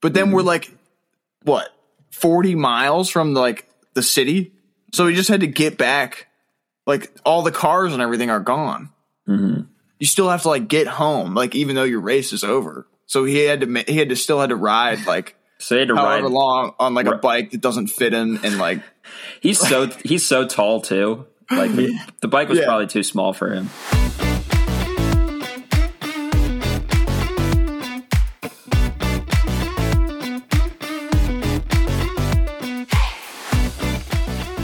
but then we're mm-hmm. like, what, forty miles from like the city, so we just had to get back. Like all the cars and everything are gone. Mm-hmm. You still have to like get home, like even though your race is over. So he had to he had to still had to ride like So he had to however ride. long on like a bike that doesn't fit him and like He's so he's so tall too. Like the, the bike was Yeah. probably too small for him.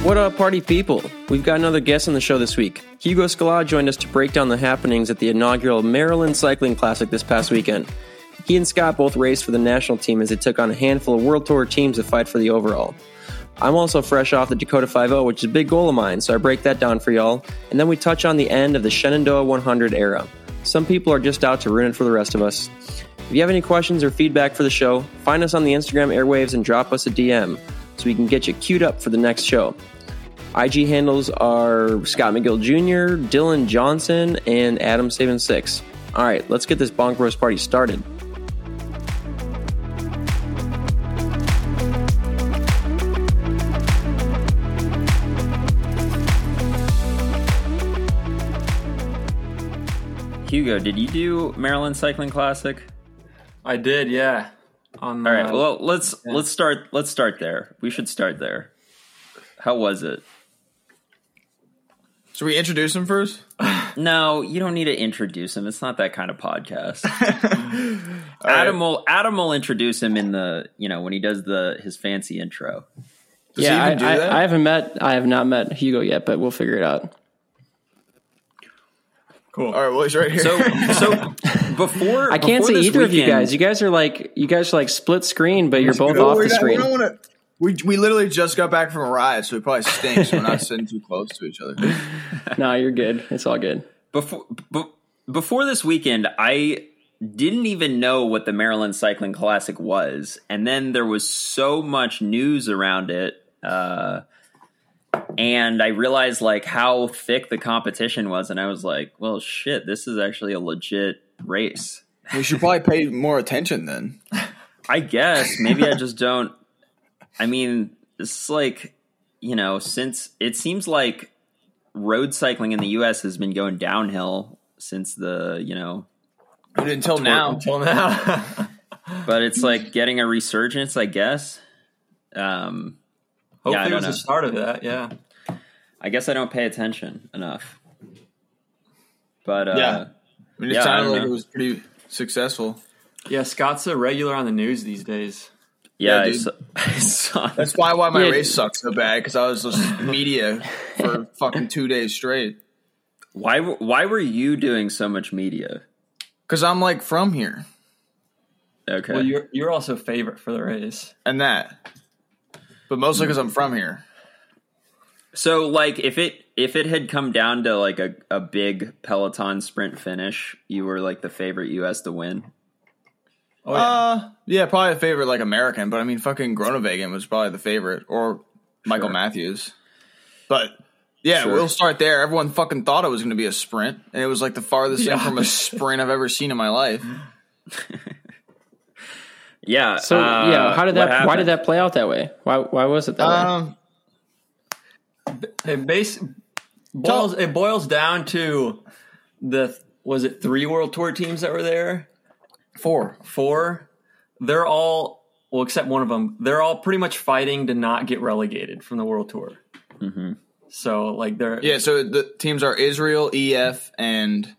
What up, party people? We've got another guest on the show this week. Hugo Scala joined us to break down the happenings at the inaugural Maryland Cycling Classic this past weekend. He and Scott both raced for the national team as they took on a handful of World Tour teams to fight for the overall. I'm also fresh off the Dakota 5 which is a big goal of mine, so I break that down for y'all. And then we touch on the end of the Shenandoah 100 era. Some people are just out to ruin it for the rest of us. If you have any questions or feedback for the show, find us on the Instagram airwaves and drop us a DM so we can get you queued up for the next show. IG handles are Scott McGill Jr., Dylan Johnson, and Adam Saban Six. All right, let's get this Bonk Bros party started. Hugo, did you do Maryland Cycling Classic? I did, yeah. On All right. uh, Well, let's let's start let's start there. We should start there. How was it? Should we introduce him first? No, you don't need to introduce him. It's not that kind of podcast. Adam will Adam will introduce him in the you know when he does the his fancy intro. Does yeah, he even I, that? I, I haven't met I have not met Hugo yet, but we'll figure it out. cool. All right, well he's right here. So so before I can't before see this either of you guys. You guys are like you guys are like split screen, but you're both No, off we're the not- screen. We, we we literally just got back from a ride, so we probably stink. so we're not sitting too close to each other. No, you're good. It's all good. before b- before this weekend, I didn't even know what the Maryland Cycling Classic was, and then there was so much news around it, uh, and I realized like how thick the competition was, and I was like, "Well, shit, this is actually a legit race." We should probably pay more attention then. I guess maybe I just don't. I mean, it's like you know, since it seems like road cycling in the U.S. has been going downhill since the you know But until now, Until now. but it's like getting a resurgence, I guess. Um, Hopefully Yeah, it was know. the start of that, yeah. I guess I don't pay attention enough. But uh, Yeah. I mean, it Yeah, sounded like know. it was pretty successful. Yeah, Scott's a regular on the news these days. Yeah, Yeah, I, saw, I saw. That's why why my Yeah. race sucked so bad because I was just media for fucking two days straight. Why? Why were you doing so much media? Because I'm like from here Okay, Well, you're you're also favorite for the race. and that, but mostly because I'm from here. so like if it if it had come down to like a, a big peloton sprint finish, you were like the favorite U.S. to win. Oh, yeah. Uh, yeah, probably a favorite like American, but I mean, fucking Groenewegen was probably the favorite, or Michael Sure. Matthews. But yeah, Sure. we'll start there. Everyone fucking thought it was going to be a sprint, and it was like the farthest thing from a sprint I've ever seen in my life. Yeah. So uh, yeah, how did what that? Why did that play out that way? Why why was it that way? Um, it base boils it boils down to the was it three world tour teams that were there? Four. Four. They're all well, except one of them. They're all pretty much fighting to not get relegated from the world tour. Mm-hmm. So like they're Yeah, so the teams are Israel, EF, and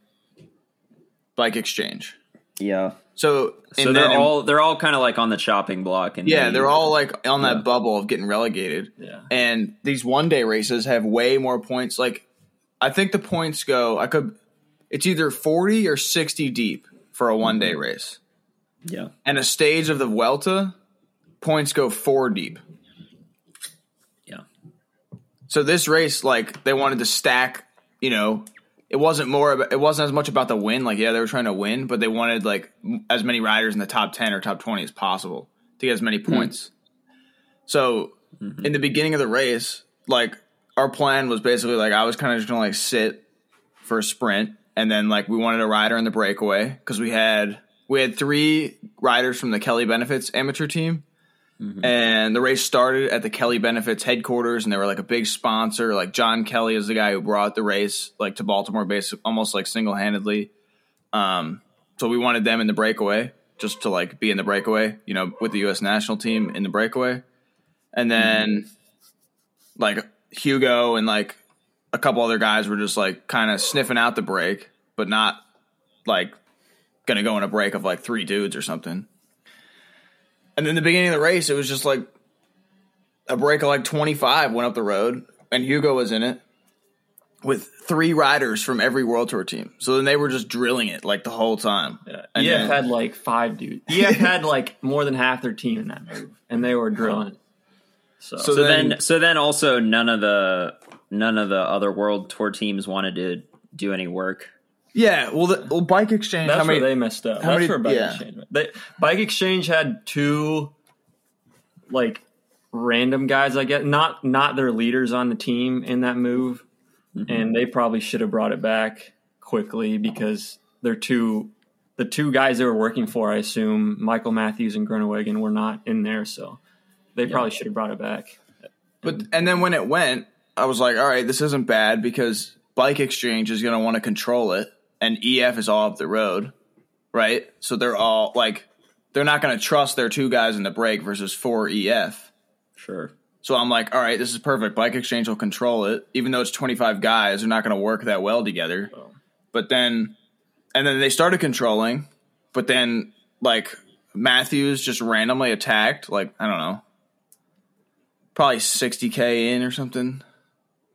Bike Exchange. Yeah. So, So they're then- all they're all kind of like on the chopping block, and yeah, they- they're all like on that Yeah. bubble of getting relegated. yeah. and these one day races have way more points. Like, I think the points go. I could. It's either forty or sixty deep for a one day mm-hmm. race, yeah. and a stage of the Vuelta points go four deep. Yeah. So this race, like, they wanted to stack. You know, it wasn't more. About, it wasn't as much about the win. Like, yeah, they were trying to win, but they wanted like m- as many riders in the top ten or top twenty as possible to get as many hmm. points. So mm-hmm. in the beginning of the race, like our plan was basically like I was kind of just gonna like sit for a sprint, and then like we wanted a rider in the breakaway because we had we had three riders from the Kelly Benefits amateur team. And the race started at the Kelly Benefits headquarters, and they were like a big sponsor. Like John Kelly is the guy who brought the race like to Baltimore, basically almost like single handedly. Um, so we wanted them in the breakaway, just to like be in the breakaway, you know, with the U.S. national team in the breakaway, and then like Hugo and like a couple other guys were just like kind of sniffing out the break, but not like gonna go in a break of like three dudes or something. And then the beginning of the race, it was just like a break of like 25 went up the road, and Hugo was in it with three riders from every World Tour team. So then they were just drilling it like the whole time. Yeah. And EF then- had like five dudes. EF had like more than half their team in that move, and they were drilling. Uh-huh. So, So So then- then, so then also none of the none of the other world tour teams wanted to do any work. Yeah, well, the well, Bike Exchange. that's how many, where they messed up. That's many- where Bike yeah. Exchange. They, Bike Exchange had two like random guys. I guess not not their leaders on the team in that move, Mm-hmm. and they probably should have brought it back quickly because they're two. The two guys they were working for, I assume, Michael Matthews and Groenewegen, were not in there, so they probably should have brought it back. But and then when it went, I was like, all right, this isn't bad because Bike Exchange is going to want to control it, and EF is all up the road, right? So they're all like, they're not going to trust their two guys in the break versus four EF. Sure. So I'm like, all right, this is perfect. Bike Exchange will control it, even though it's 25 guys. They're not going to work that well together. Oh. But then, and then they started controlling, but then like Matthews just randomly attacked, like I don't know, probably 60k in or something,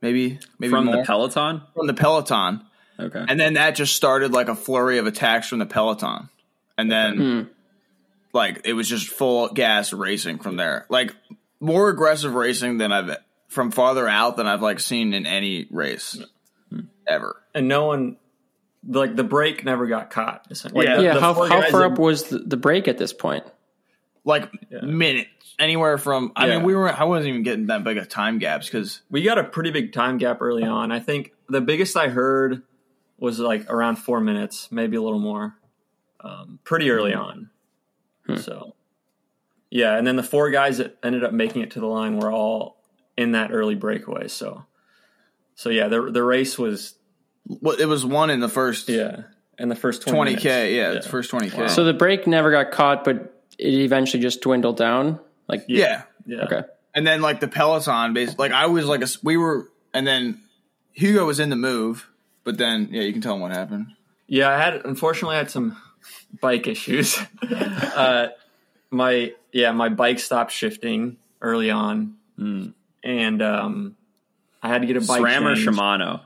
maybe maybe From more the peloton. from the peloton, Okay. and then that just started like a flurry of attacks from the peloton, and then hmm. like it was just full gas racing from there, like more aggressive racing than I've from farther out than I've like seen in any race hmm. ever. and no one like the break never got caught. essentially. Yeah. the- Yeah, the how, how far that- up was the, the break at this point? like minutes, anywhere from. I Yeah. mean, we were. I wasn't even getting that big of time gaps because We got a pretty big time gap early on. I think the biggest I heard was like around four minutes, maybe a little more, um, pretty early on. So, yeah, and then the four guys that ended up making it to the line were all in that early breakaway. So, so yeah, the the race was well, it was one in the first yeah, in the first twenty k Yeah, it's first twenty k. So the break never got caught, but it eventually just dwindled down. Like, yeah, yeah, okay. and then like the peloton, basically, like I was like a, s- we were, and then Hugo was in the move, but then yeah, you can tell him what happened. Yeah, I had unfortunately I had some bike issues. uh, my yeah, my bike stopped shifting early on, and um, I had to get a bike. SRAM or changed. Shimano?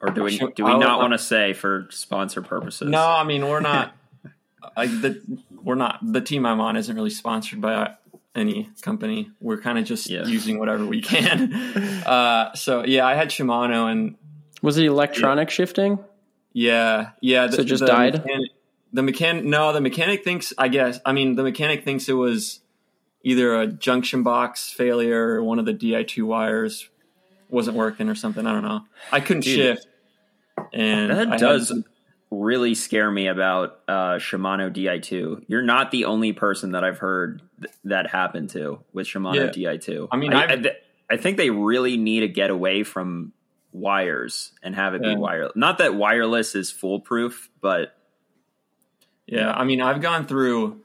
Or do we do we I would- not want to say for sponsor purposes? No, I mean we're not. like the we're not the team I'm on isn't really sponsored by any company. We're kind of just Yeah. using whatever we can. Uh, so yeah, I had Shimano and Was it electronic shifting? Yeah, yeah. The, So it just the died? Mechanic, the mechanic, no, the mechanic thinks. I guess. I mean, the mechanic thinks it was either a junction box failure or one of the Di2 wires wasn't working or something. I don't know. I couldn't shift, and That had does some- really scare me about uh, Shimano Di2. You're not the only person that I've heard th- that happened to with Shimano Yeah. Di2. I mean, I, I've- th- I think they really need to get away from wires and have it Yeah. be wireless. Not that wireless is foolproof, but Yeah, I mean, I've gone through.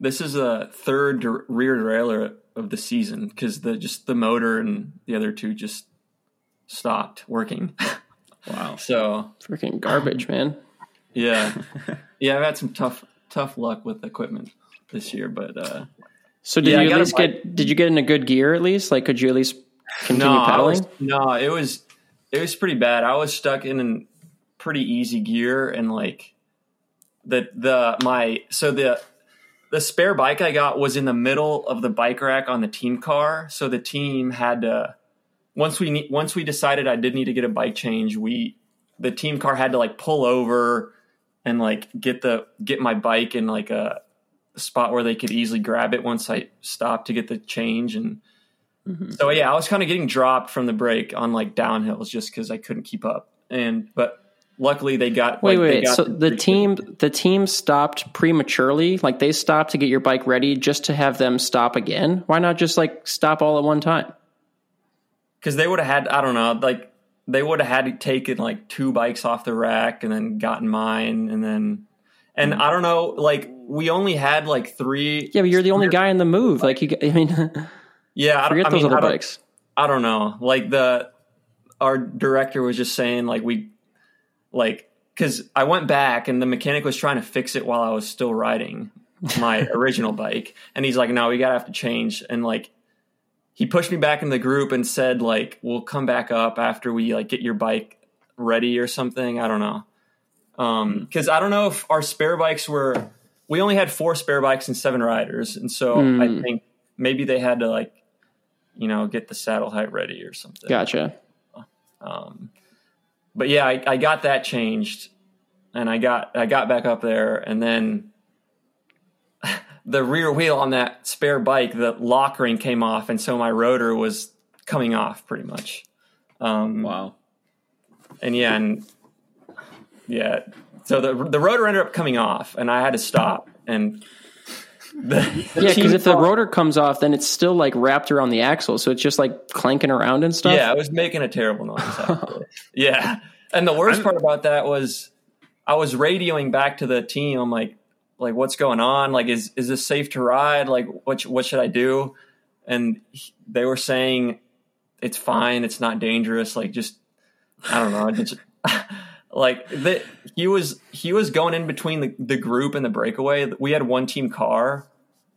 This is a third der- rear derailleur of the season because the just the motor and the other two just stopped working. wow. so Freaking garbage, man. Yeah, yeah, I've had some tough tough luck with equipment this year, but uh, So did Yeah, you at least bike- get? Did you get in a good gear at least? Like, could you at least continue no, I pedaling? was, no, it was it was pretty bad. I was stuck in a pretty easy gear and like the the my so the the spare bike I got was in the middle of the bike rack on the team car, so the team had to once we ne- once we decided I did need to get a bike change, we the team car had to like pull over and like get the get my bike in like a spot where they could easily grab it once I stopped to get the change and mm-hmm. so yeah, I was kind of getting dropped from the break on like downhills just because I couldn't keep up. And but luckily they got Wait, like, they wait. got So the team, the team stopped prematurely. Like they stopped to get your bike ready, just to have them stop again. Why not just like stop all at one time? because they would have had I don't know like they would have had taken like two bikes off the rack and then gotten mine and then and hmm. I don't know like we only had like three Yeah, but you're the only guy in the move. Like you, I mean, yeah I, don't- forget I those mean, other I don't- bikes. I don't know. Like the our director was just saying like we like because I went back and the mechanic was trying to fix it while I was still riding my original bike, and he's like, "No, we gotta have to change." And like he pushed me back in the group and said like, "We'll come back up after we like get your bike ready or something." I don't know. Um, because I don't know if our spare bikes were. We only had four spare bikes and seven riders, and so I Hmm. think maybe they had to like you know, get the saddle height ready or something. Gotcha. Um, but yeah, I, I got that changed, and I got I got back up there, and then the rear wheel on that spare bike, the lock ring came off, and so my rotor was coming off pretty much. Um, Wow. and yeah, and yeah, so the the rotor ended up coming off, and I had to stop, and the, the Yeah, because if the rotor comes off, then it's still like wrapped around the axle, so it's just like clanking around and stuff. Yeah, I was making a terrible noise. yeah, and the worst part about that was I was radioing back to the team. I'm like, like what's going on? Like, is is this safe to ride? Like, what what should I do? And he- they were saying it's fine. It's not dangerous. Like, just I don't know. Just, like the, he was he was going in between the, the group and the breakaway. We had one team car,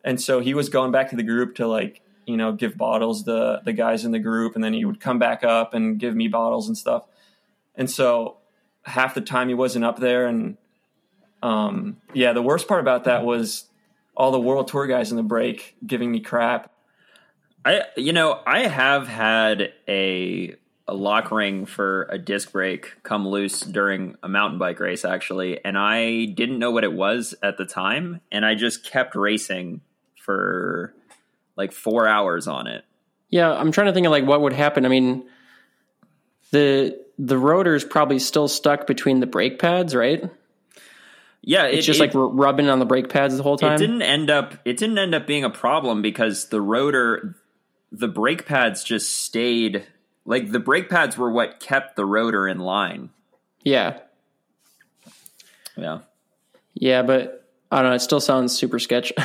and so he was going back to the group to like you know give bottles to the guys in the group, and then he would come back up and give me bottles and stuff. And so half the time he wasn't up there, and um, yeah, the worst part about that was all the world tour guys in the break giving me crap. I you know I have had a a lock ring for a disc brake come loose during a mountain bike race actually, and I didn't know what it was at the time, and I just kept racing for like four hours on it. Yeah, I'm trying to think of like what would happen. I mean, the the rotor's probably still stuck between the brake pads, right? Yeah, It's just it- like rubbing on the brake pads the whole it time. didn't end up it didn't end up being a problem because the rotor the brake pads just stayed like the brake pads were what kept the rotor in line. Yeah, Yeah. yeah, but I don't know. It still sounds super sketch.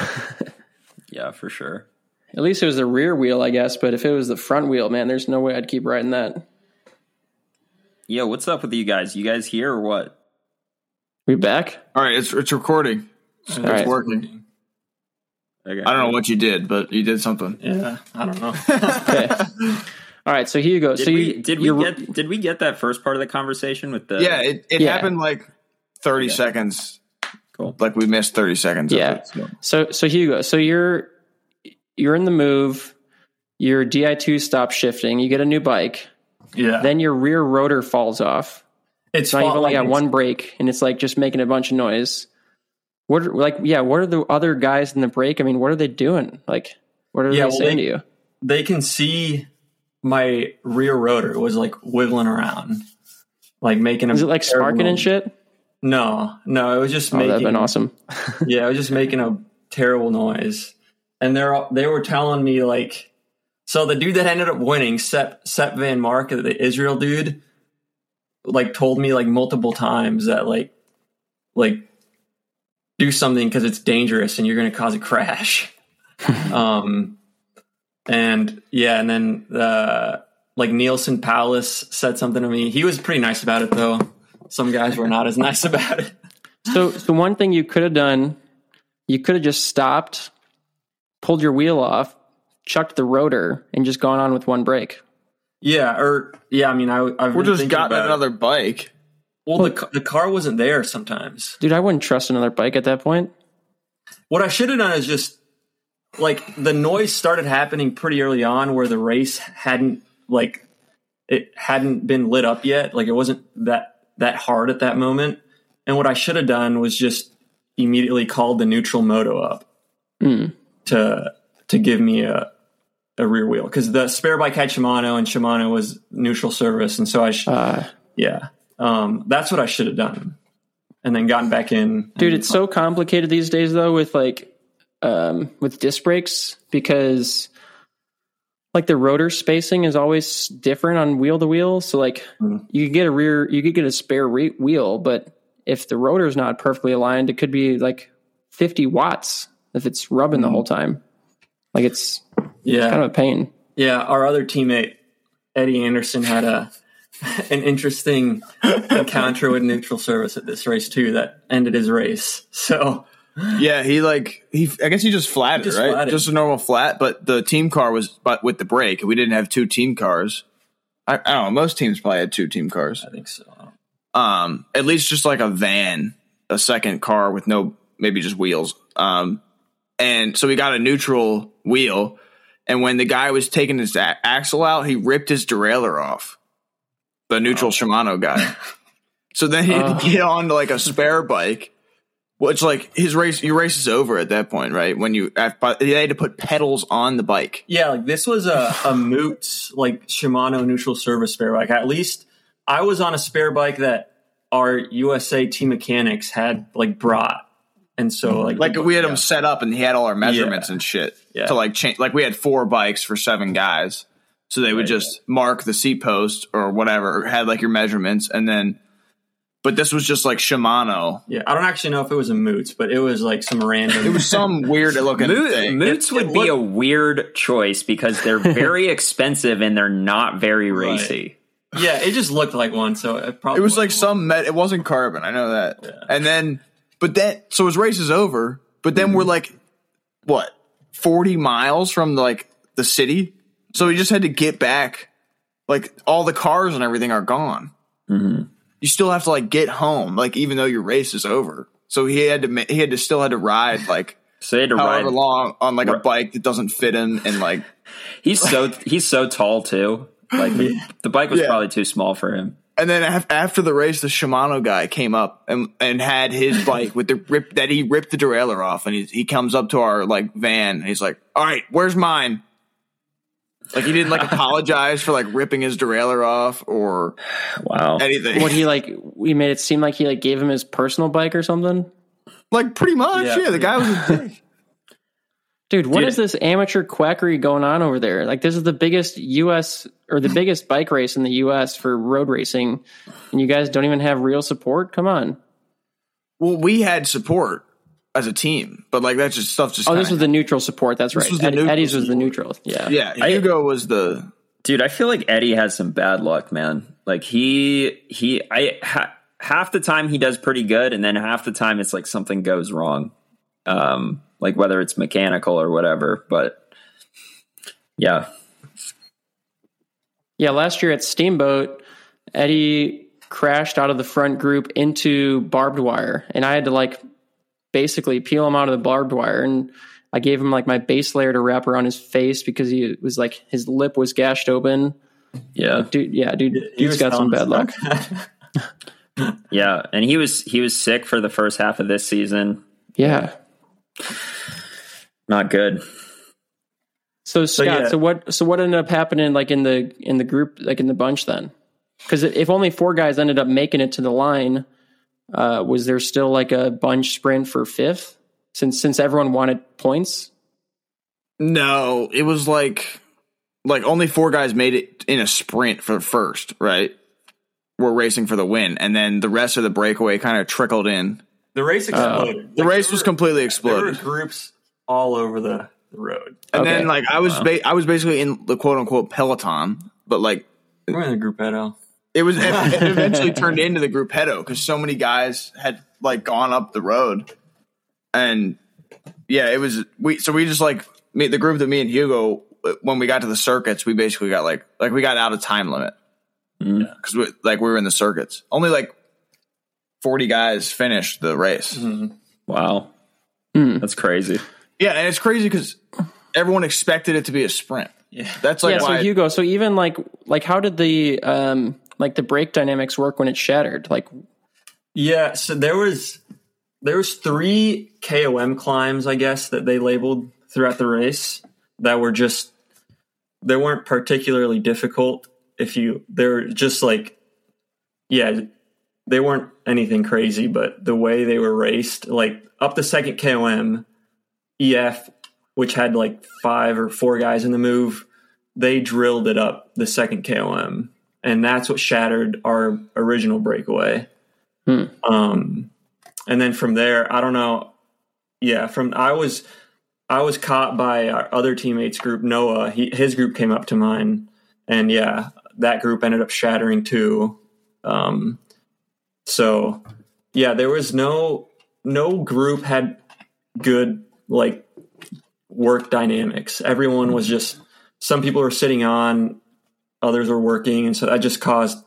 Yeah, for sure. At least it was the rear wheel, I guess. But if it was the front wheel, man, there's no way I'd keep riding that. Yo, what's up with you guys? You guys here or what? We back? All right, it's it's recording. It's, it's right. working. Okay. I don't know what you did, but you did something. Yeah, I don't know. Okay. All right. So here you go. Did so we you, did we get did we get that first part of the conversation with the Yeah, it, it Yeah. happened like thirty seconds. Cool. Like we missed thirty seconds. of Yeah. it, so. So so Hugo, so you're you're in the move. Your Di two stops shifting. You get a new bike. yeah, Then your rear rotor falls off. It's Now you've only like, got one brake, and it's like just making a bunch of noise. What are- like yeah? What are the other guys in the break? I mean, what are they doing? Like, what are Yeah, they well, saying they- to you? they can see my rear rotor was like wiggling around, like making a Is it like sparking and shit? No, no, it was just Oh, that'd making been awesome. yeah, it was just making a terrible noise. And they're they were telling me like, so the dude that ended up winning, Sep Sep Vanmarcke, the Israel dude, like told me like multiple times that like, like, do something because it's dangerous and you're going to cause a crash. um, and yeah, and then uh, like Neilson Powless said something to me. He was pretty nice about it though. Some guys were not as nice about it. So, so one thing you could have done, you could have just stopped, pulled your wheel off, chucked the rotor, and just gone on with one brake. Yeah, or yeah, I mean, I I've We're just thinking gotten about it. another bike. Well, the the car wasn't there sometimes. Dude, I wouldn't trust another bike at that point. What I should have done is just like the noise started happening pretty early on, where the race hadn't like it hadn't been lit up yet. Like it wasn't that that hard at that moment. And what I should have done was just immediately called the neutral moto up Mm. to to give me a a rear wheel because the spare bike had Shimano and Shimano was neutral service, and so I sh- Uh, yeah Um, that's what I should have done, and then gotten back in. Dude, it's so complicated these days though with like um with disc brakes because like the rotor spacing is always different on wheel to wheel. So like Mhm. you could get a rear, you could get a spare re- wheel, but if the rotor is not perfectly aligned, it could be like 50 watts if it's rubbing the whole time. Like it's yeah, kind of a pain. yeah. Our other teammate Eddie Anderson had a an interesting encounter with neutral service at this race too that ended his race. So Yeah, he like he. I guess he just flatted, just right? flatted. Just a normal flat, but the team car was but with the brake. We didn't have two team cars. I, I don't know. Most teams probably had two team cars. I think so. Um, at least just like a van, a second car with no maybe just wheels. Um, and so we got a neutral wheel. And when the guy was taking his axle out, he ripped his derailleur off. The neutral oh. Shimano guy. so then he had Oh. to get on to like a spare bike, which like his race, your race is over at that point, right? When you, they had to put pedals on the bike. Yeah, like this was a, a moot like Shimano neutral service spare bike. At least I was on a spare bike that our USA team mechanics had like brought. And so mm-hmm. like Like we had yeah. him set up and he had all our measurements and shit Yeah. to like change. Like we had four bikes for seven guys. So they would Right. just mark the seat post or whatever, or had like your measurements, and then. But this was just like Shimano. Yeah, I don't actually know if it was a Moots, but it was like some random It was some weird looking Mo- thing. Moots It- would it be looked- a weird choice because they're very expensive and they're not very Right. racy. Yeah, it just looked like one, so it probably It was like wasn't some met. It wasn't carbon. I know that. And then, but then, so his race is over. But then we're mm-hmm. like, what, forty miles from like the city. So he just had to get back. Like all the cars and everything are gone. Mm-hmm. You still have to like get home, like even though your race is over. So he had to. He had to still had to ride like So they had to however ride. long on like a bike that doesn't fit him and like He's so he's so tall too. Like the, the bike was Yeah. probably too small for him. And then af- after the race, the Shimano guy came up and, and had his bike with the rip that he ripped the derailleur off, and he he comes up to our like van, and he's like, "All right, where's mine?" Like he didn't like apologize for like ripping his derailleur off or Wow. anything. What he like, we made it seem like he like gave him his personal bike or something. like pretty much, Yeah, yeah. the guy was a dick. Dude, what Dude. is this amateur quackery going on over there? Like, this is the biggest U.S. or the biggest bike race in the U.S. for road racing, and you guys don't even have real support. Come on! Well, we had support as a team, but like that's just stuff. Just Oh, this kinda- was the neutral support. That's This right. was the Ed- neutral Eddie's was the neutral. Yeah. yeah. Hugo was the Dude, I feel like Eddie has some bad luck, man. Like he he I ha, half the time he does pretty good and then half the time it's like something goes wrong. Um like whether it's mechanical or whatever, but yeah. Yeah, last year at Steamboat, Eddie crashed out of the front group into barbed wire, and I had to like basically peel him out of the barbed wire, and I gave him like my base layer to wrap around his face because he was like his lip was gashed open. Yeah. Dude, yeah, dude, He dude's was got some bad luck. Yeah, and he was he was sick for the first half of this season. Yeah. Not good. So Scott, yeah. so what? So what ended up happening, like in the in the group, like in the bunch, then? Because if only four guys ended up making it to the line, uh, was there still like a bunch sprint for fifth? Since since everyone wanted points, no. It was like like only four guys made it in a sprint for first, right? We're racing for the win, and then the rest of the breakaway kind of trickled in. The race uh, exploded. The Like, race there was were- completely exploded. There were groups all over the, the road. And Okay. then like I was ba- I was basically in the quote unquote peloton, but like We're in the group head it was it eventually turned into the gruppetto because so many guys had like gone up the road, and yeah, it was we so we just like me the group that me and Hugo uh, when we got to the circuits we basically got like like we got out of time limit mm. because we, like we were in the circuits only like forty guys finished the race. Wow. Hmm. That's crazy. Yeah, and it's crazy because everyone expected it to be a sprint. Yeah. That's like yeah. So why Hugo, so even like like how did the um like the break dynamics work when it shattered? Like, Yeah, so there was there was three KOM climbs, I guess, that they labeled throughout the race that were just they weren't particularly difficult if you they're just like yeah, they weren't anything crazy, but the way they were raced, like up the second KOM, EF, which had like five or four guys in the move, they drilled it up the second KOM, and that's what shattered our original breakaway. Hmm. Um, and then from there, I don't know. Yeah, from I was I was caught by our other teammates group Noah. He, his group came up to mine, and yeah, that group ended up shattering too. Um, so yeah, there was no no group had good like work dynamics. Everyone was just some people were sitting on, others were working, and so that just caused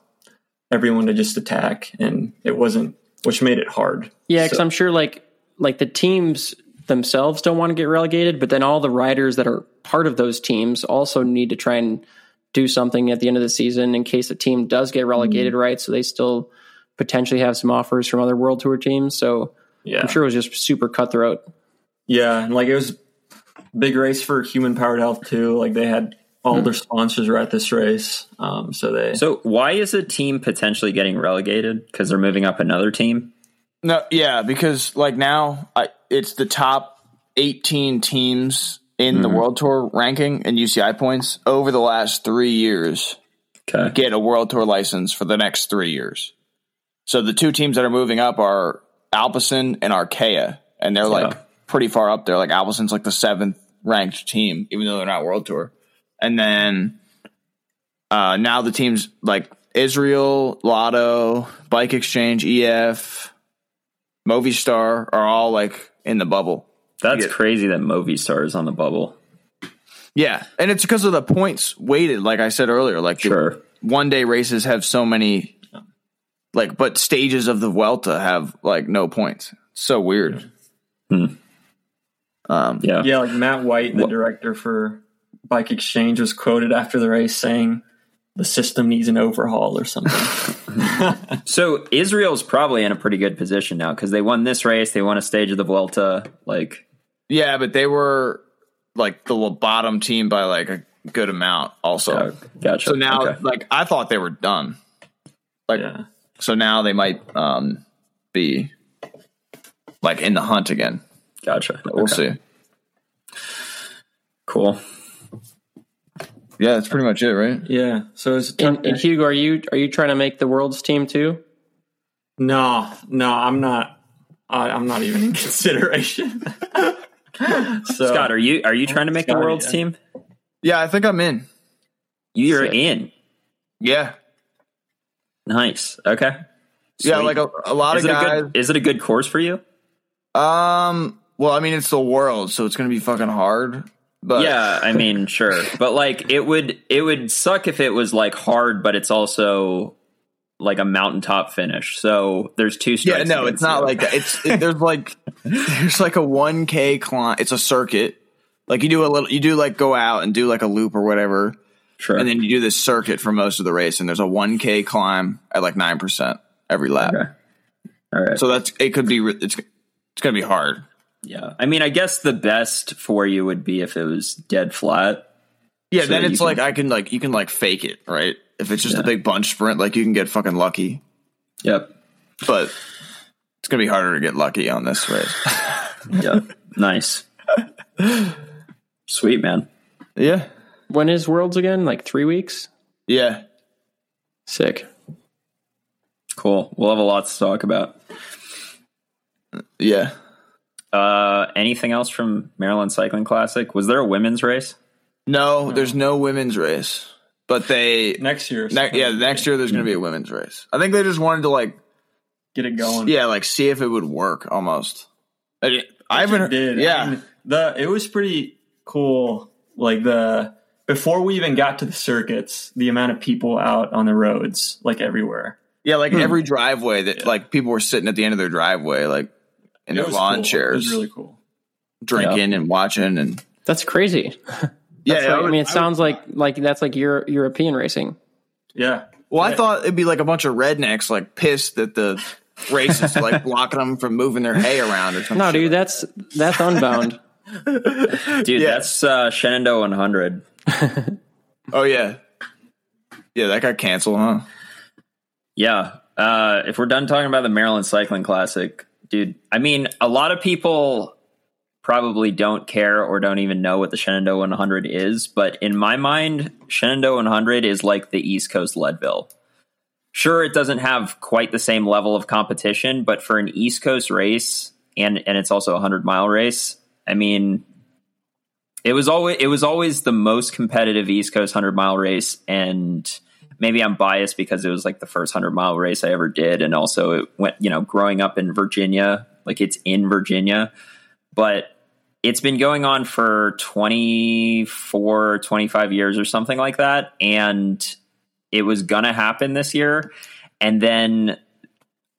everyone to just attack, and it wasn't, which made it hard. Yeah, because So- I'm sure like like the teams themselves don't want to get relegated, but then all the riders that are part of those teams also need to try and do something at the end of the season in case the team does get relegated, Mm-hmm. right? So they still potentially have some offers from other World Tour teams. So yeah, I'm sure it was just super cutthroat. Yeah, and like it was a big race for human powered health too. Like they had all their sponsors were at this race. Um, so they So why is a team potentially getting relegated? Because they're moving up another team. No, yeah, because like now I, it's the top 18 teams in the World Tour ranking and UCI points over the last three years Okay. get a World Tour license for the next three years. So the two teams that are moving up are Alpecin and Arkea, and they're like Yeah. pretty far up there. Like Alpecin's like the seventh ranked team, even though they're not World Tour. And then uh, now the teams like Israel, Lotto, Bike Exchange, EF, Movistar are all like in the bubble. That's Yeah. crazy that Movistar is on the bubble. Yeah, and it's because of the points weighted. Like I said earlier, like Sure. one day races have so many, like, but stages of the Vuelta have like no points. So weird. Hmm. Um, Yeah. yeah, like Matt White, the What- director for Bike Exchange, was quoted after the race saying the system needs an overhaul or something. So Israel's probably in a pretty good position now because they won this race. They won a stage of the Vuelta. Like, yeah, but they were like the bottom team by like a good amount. Also, gotcha. so now, Okay. like, I thought they were done. Like, yeah, so now they might um be like in the hunt again. gotcha. We'll Okay. see. Cool. Yeah, that's pretty much it, right? yeah. So it's a And, and Hugo, are you are you trying to make the world's team too? no, no, I'm not. I, I'm not even in consideration. so, Scott, are you are you trying to make the world's yeah. team? Yeah, I think I'm in. You're Sick. in. Yeah, Nice. Okay. yeah, like a, a lot is of it guys. a good is it a good course for you? Um, well, I mean, it's the world, so it's gonna be fucking hard. But yeah, I mean, sure, but like it would it would suck if it was like hard, but it's also like a mountaintop finish. So there's two. yeah, no, it's not you. like that. It's it, there's like there's like a one k climb. It's a circuit. Like you do a little, you do like go out and do like a loop or whatever, sure. and then you do this circuit for most of the race. And there's a one k climb at like nine percent every lap. Okay. All right. So that's it. Could be it's it's gonna be hard. yeah, I mean, I guess the best for you would be if it was dead flat. Yeah, So then you it's can- like I can like you can like fake it, right? If it's just Yeah. a big bunch sprint, like you can get fucking lucky. Yep. But it's gonna be harder to get lucky on this race. Yep. nice. Sweet man. yeah. When is worlds again? Like three weeks? Yeah. Sick. Cool. We'll have a lot to talk about. Yeah. Uh, anything else from Maryland Cycling Classic? Was there a women's race? No, there's no women's race. But they next year, ne- yeah, next year there's gonna be a women's race. I think they just wanted to like get it going. yeah, like see if it would work almost. I, di- I haven't heard, did. yeah. I mean, the it was pretty cool. Like the before we even got to the circuits, the amount of people out on the roads, like everywhere. yeah, Hmm. like every driveway that like people were sitting at the end of their driveway, like in It their lawn cool. It chairs, was really cool. drinking and watching and That's crazy. yeah, That's like- I would- mean, it would- sounds like like that's like Euro- European racing. Yeah, Well, I thought it'd be like a bunch of rednecks like pissed that the race is like blocking them from moving their hay around or something. No, dude, that's that's unbound. Dude, Yeah. that's uh, Shenandoah 100. Oh yeah, yeah, that got canceled, huh? Yeah. Uh, if we're done talking about the Maryland Cycling Classic, dude, I mean, a lot of people probably don't care or don't even know what the Shenandoah 100 is, but in my mind, Shenandoah 100 is like the East Coast Leadville. Sure, it doesn't have quite the same level of competition, but for an East Coast race, and and it's also a hundred mile race. I mean, it was always it was always the most competitive East Coast hundred mile race, and maybe I'm biased because it was like the first hundred mile race I ever did, and also it went you know growing up in Virginia, like it's in Virginia, but it's been going on for 24 25 years or something like that and it was gonna happen this year and then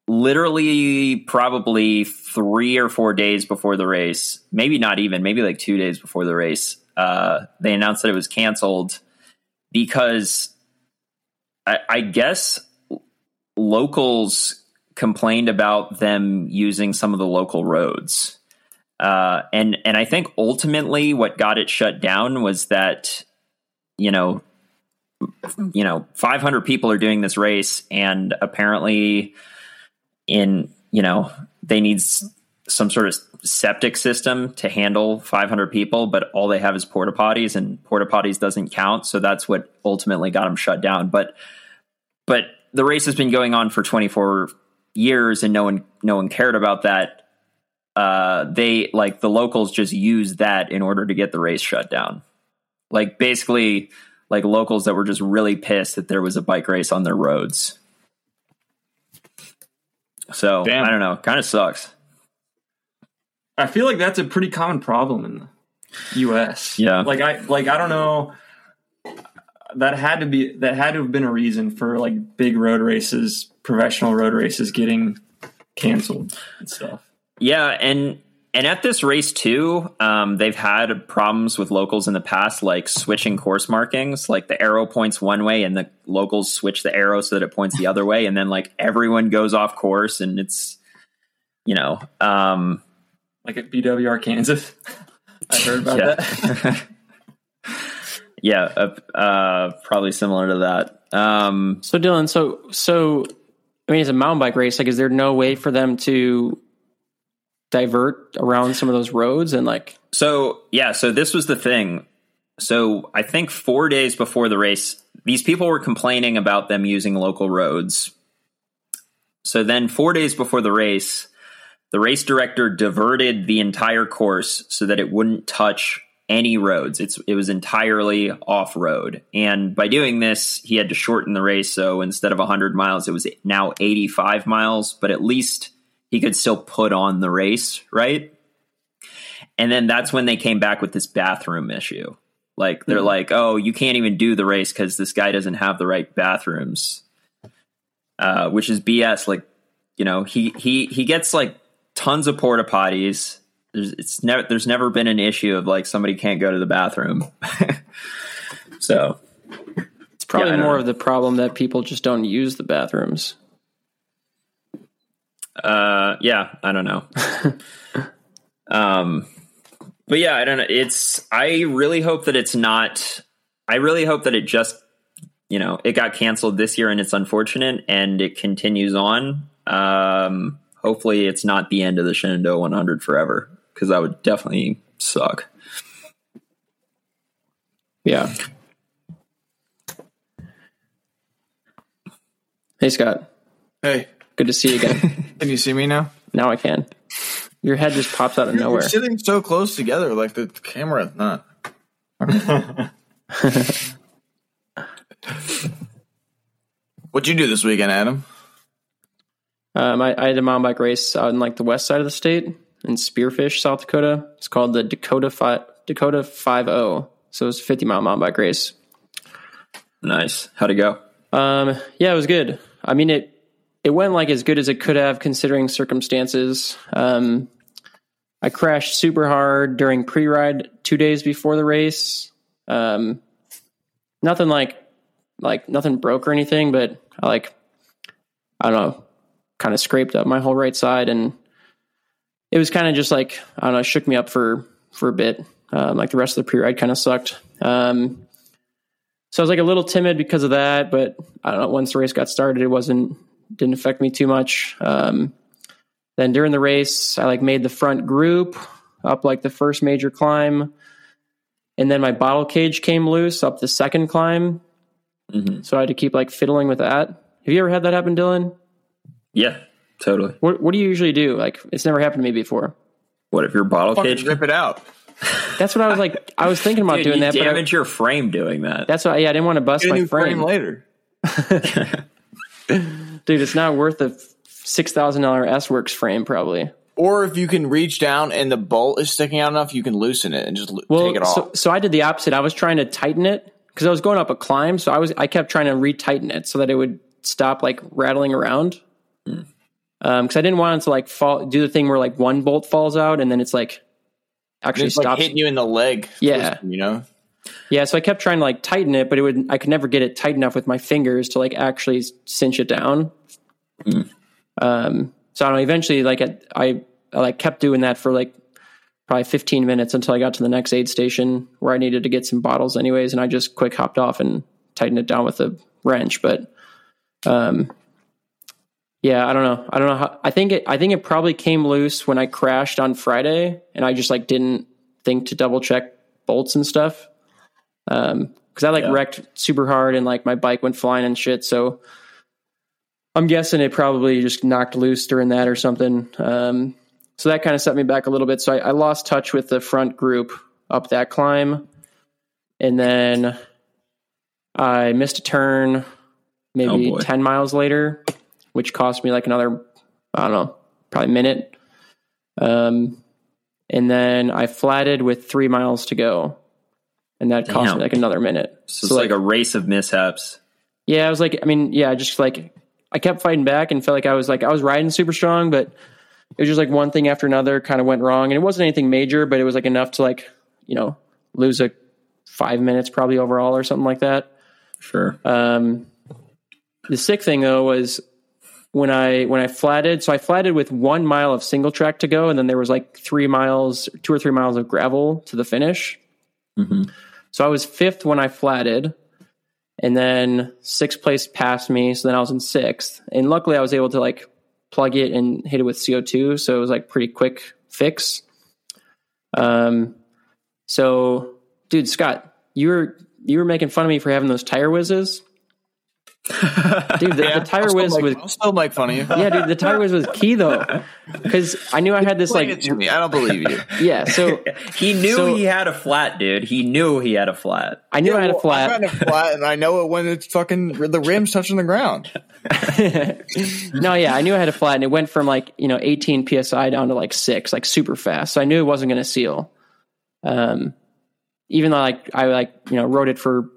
literally probably three or four days before the race, maybe not even, maybe like two days before the race, uh, they announced that it was canceled because I, I guess locals complained about them using some of the local roads. Uh, and and I think ultimately what got it shut down was that you know you know 500 people are doing this race and apparently in you know they need some sort of septic system to handle 500 people but all they have is porta potties and porta potties doesn't count so that's what ultimately got them shut down. But but the race has been going on for 24 years and no one no one cared about that. Uh they like the locals just used that in order to get the race shut down. Like basically like locals that were just really pissed that there was a bike race on their roads so Damn. I don't know. Kind of sucks. I feel like that's a pretty common problem in the U.S. Yeah. like I like I don't know. That had to be that had to have been a reason for like big road races, professional road races getting canceled and stuff. Yeah, and and at this race too, um, they've had problems with locals in the past, like switching course markings. Like the arrow points one way, and the locals switch the arrow so that it points the other way, and then like everyone goes off course, and it's you know, um, Like at BWR Kansas, I heard about Yeah. that. yeah, uh, uh, probably similar to that. Um, So Dylan, so so I mean, it's a mountain bike race. Like, is there no way for them to divert around some of those roads and like? So yeah, so this was the thing. So I think four days before the race, these people were complaining about them using local roads. So then four days before the race, the race director diverted the entire course so that it wouldn't touch any roads. It's it was entirely off road. And by doing this, he had to shorten the race. So instead of 100 miles, it was now 85 miles, but at least he could still put on the race, right? And then that's when they came back with this bathroom issue. Like they're like, "Oh, you can't even do the race because this guy doesn't have the right bathrooms," uh, which is BS. Like, you know, he he he gets like tons of porta potties. There's it's never there's never been an issue of like somebody can't go to the bathroom. so It's probably Yeah, more know. of the problem that people just don't use the bathrooms. Uh, yeah, I don't know. um, but yeah, I don't know. It's I really hope that it's not. I really hope that it just you know it got canceled this year and it's unfortunate and it continues on. Um, hopefully, it's not the end of the Shenandoah 100 forever because that would definitely suck. Yeah. Hey Scott, Hey, good to see you again. can you see me now? now I can. Your head just pops out of nowhere. We're nowhere. sitting so close together, like the camera not. What'd you do this weekend, Adam? Um, I, I had a mountain bike race out in like the west side of the state in Spearfish, South Dakota. It's called the Dakota Five Dakota Five O. So it was a 50 mile mountain bike race. Nice. How'd it go? Um, yeah, it was good. I mean it it went like as good as it could have considering circumstances. Um, I crashed super hard during pre-ride two days before the race. Um, nothing like like nothing broke or anything, but I like I don't know, kind of scraped up my whole right side, and it was kind of just like I don't know, shook me up for for a bit. Um, like the rest of the pre-ride kind of sucked. Um, so I was like a little timid because of that, but I don't know. Once the race got started, it wasn't didn't affect me too much. Um, then during the race, I like made the front group up like the first major climb, and then my bottle cage came loose up the second climb, Mhm. so I had to keep like fiddling with that. Have you ever had that happen, Dylan? Yeah, totally. What What do you usually do? Like, it's never happened to me before. What if your bottle Fucking cage? rip it out. That's what I was like. I was thinking about Dude, doing you that, but I, damage your frame doing that. that's why. Yeah, I didn't want to bust Get a my new frame frame. later. Dude, it's not worth a six thousand dollar S Works frame, probably. Or if you can reach down and the bolt is sticking out enough, you can loosen it and just Well, take it off. so, so I did the opposite. I was trying to tighten it because I was going up a climb. So I was I kept trying to retighten it so that it would stop like rattling around. Hmm. Um, because I didn't want it to like fall, do the thing where like one bolt falls out and then it's like actually it's like stops. hitting you in the leg. Yeah. you know. Yeah, so I kept trying to like tighten it, but it would I could never get it tight enough with my fingers to like actually cinch it down. Hmm. Um, so I don't know. Eventually, like I, I I like kept doing that for like probably 15 minutes until I got to the next aid station where I needed to get some bottles anyways, and I just quick hopped off and tightened it down with a wrench. But um, yeah, I don't know. I don't know how. I think it. I think it probably came loose when I crashed on Friday, and I just like didn't think to double check bolts and stuff. Um, because I like Yeah. wrecked super hard and like my bike went flying and shit. So I'm guessing it probably just knocked loose during that or something. Um, so that kind of set me back a little bit. So I, I lost touch with the front group up that climb, and then I missed a turn, maybe Oh, ten miles later, which cost me like another, I don't know, probably minute. Um, and then I flatted with three miles to go, and that cost Damn. me like another minute. So it's like, a race of mishaps. Yeah, I was like, I mean, yeah, just like I kept fighting back and felt like I was like I was riding super strong, but it was just like one thing after another kind of went wrong, and it wasn't anything major, but it was like enough to like you know lose a five minutes probably overall or something like that. Sure. Um, the sick thing though was when I when I flatted. So I flatted with one mile of single track to go, and then there was like three miles, two or three miles of gravel to the finish. Mhm. So I was fifth when I flatted, and then sixth place passed me. So then I was in sixth, and luckily I was able to like plug it and hit it with CO two. So it was like pretty quick fix. Um, so dude, Scott, you were you were making fun of me for having those tire whizzes. Dude, the, the tire I'll whiz make- was I'll still make fun of you. yeah, dude. The TyreWiz was key though, because I knew I had this like to me. I don't believe you. yeah. So He knew So- he had a flat, dude. He knew he had a flat. I knew I had a flat. I'm trying to flat, and I know it when it's fucking the rims touching the ground. no, yeah, I knew I had a flat, and it went from like you know 18 psi down to like six, like super fast. So I knew it wasn't going to seal. Um, even though like I like you know rode it for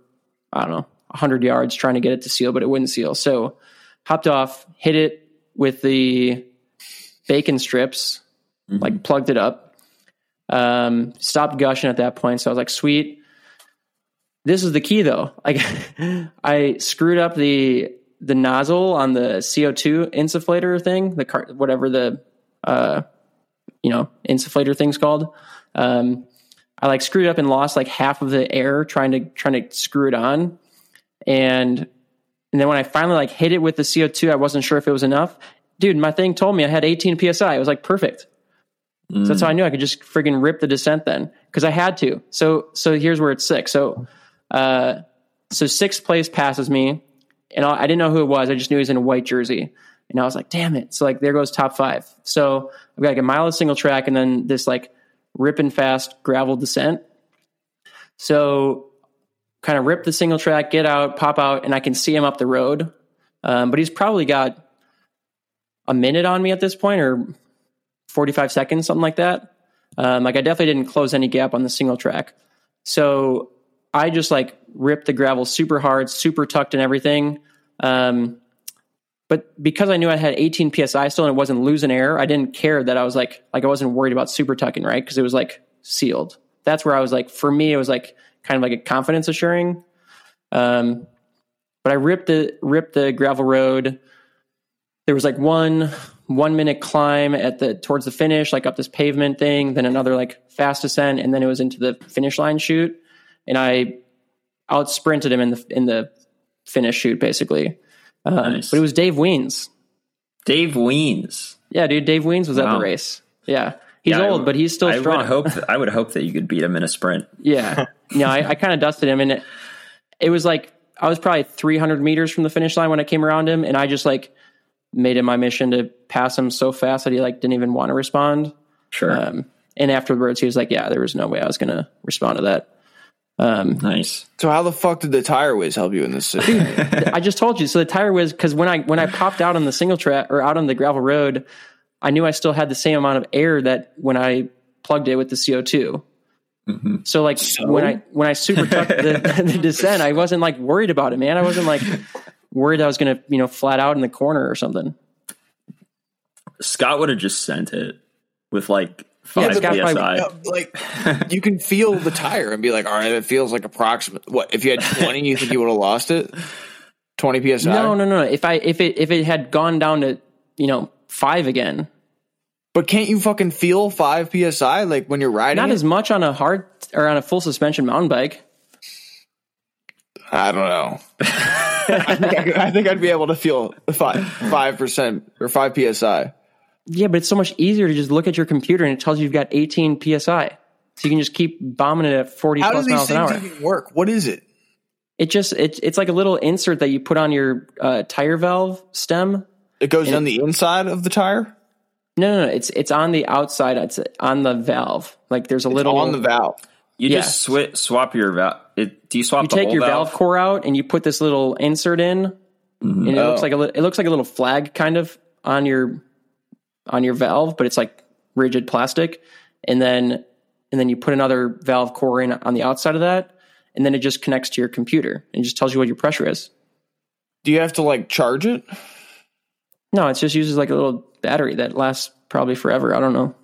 I don't know 100 yards trying to get it to seal, but it wouldn't seal. So hopped off, hit it with the bacon strips, like plugged it up. Um, stopped gushing at that point, so I was like, sweet. This is the key though. Like I screwed up the the nozzle on the CO2 insufflator thing, the car, whatever the uh, you know insufflator thing's called. Um, I like screwed up and lost like half of the air trying to trying to screw it on, and and then when I finally like hit it with the CO2, I wasn't sure if it was enough. Dude, my thing told me I had 18 psi. It was like perfect. So that's how I knew I could just friggin' rip the descent then because I had to. So so here's where it's sick. So uh, so sixth place passes me, and I I didn't know who it was. I just knew he was in a white jersey, and I was like, "Damn it!" So like, there goes top five. So I've got like a mile of single track, and then this like ripping fast gravel descent. So kind of rip the single track, get out, pop out, and I can see him up the road. Um, but he's probably got a minute on me at this point, or forty-five seconds, something like that. Um, like I definitely didn't close any gap on the single track. So I just like ripped the gravel super hard, super tucked and everything. Um, but because I knew I had 18 psi still and it wasn't losing air, I didn't care that I was like like I wasn't worried about super tucking, right? Because it was like sealed. That's where I was like, for me, it was like kind of like a confidence assuring. Um, but I ripped the ripped the gravel road. There was like one one minute climb at the towards the finish, like up this pavement thing, then another like fast ascent, and then it was into the finish line chute. And I out sprinted him in the in the finish chute basically. Um, Nice. But it was Dave Wiens. Dave Wiens. Yeah, dude, Dave Wiens was at the race. Yeah. He's Yeah, old, would- but he's still I strong. would hope. That, I would hope that you could beat him in a sprint. Yeah. No, I, I kind of dusted him and it, it was like I was probably 300 meters from the finish line when I came around him and I just like made it my mission to pass him so fast that he like didn't even want to respond. Sure. Um, and afterwards he was like, yeah, there was no way I was going to respond to that. Um, nice. So how the fuck did the TyreWiz help you in this city? I just told you. So the tire was because when I when I popped out on the single track or out on the gravel road, I knew I still had the same amount of air that when I plugged it with the CO 2 mm-hmm. So like when I when I super tucked the, the descent, I wasn't like worried about it, man. I wasn't like worried I was gonna you know flat out in the corner or something. Scott would have just sent it with like Yeah, five Scott probably- psi. Yeah, like you can feel the tire and be like, all right, it feels like approximate. What if you had twenty? You think you would have lost it? Twenty psi. No, no, no. If I if it if it had gone down to you know five again, But can't you fucking feel five psi like when you're riding? not it? as much on a hard or on a full suspension mountain bike. I don't know. I, think I, could- I think I'd be able to feel five five percent or five psi. Yeah, but it's so much easier to just look at your computer and it tells you you've got 18 psi. So you can just keep bombing it at 40 How plus miles an hour. work? What is it? It just it, it's like a little insert that you put on your uh, tire valve stem. It goes on the inside of the tire. No, no, no. It's it's on the outside. It's on the valve. Like there's a little on the valve. You Yeah. just swi- swap your valve. It, do you swap You the take your valve? valve? core out and you put this little insert in, mm-hmm. and it looks Oh. like a li- it looks like a little flag kind of on your on your valve, but it's like rigid plastic. And then and then you put another valve core in on the outside of that, and then it just connects to your computer and just tells you what your pressure is. Do you have to like charge it? No, it just uses like a little battery that lasts probably forever. I don't know.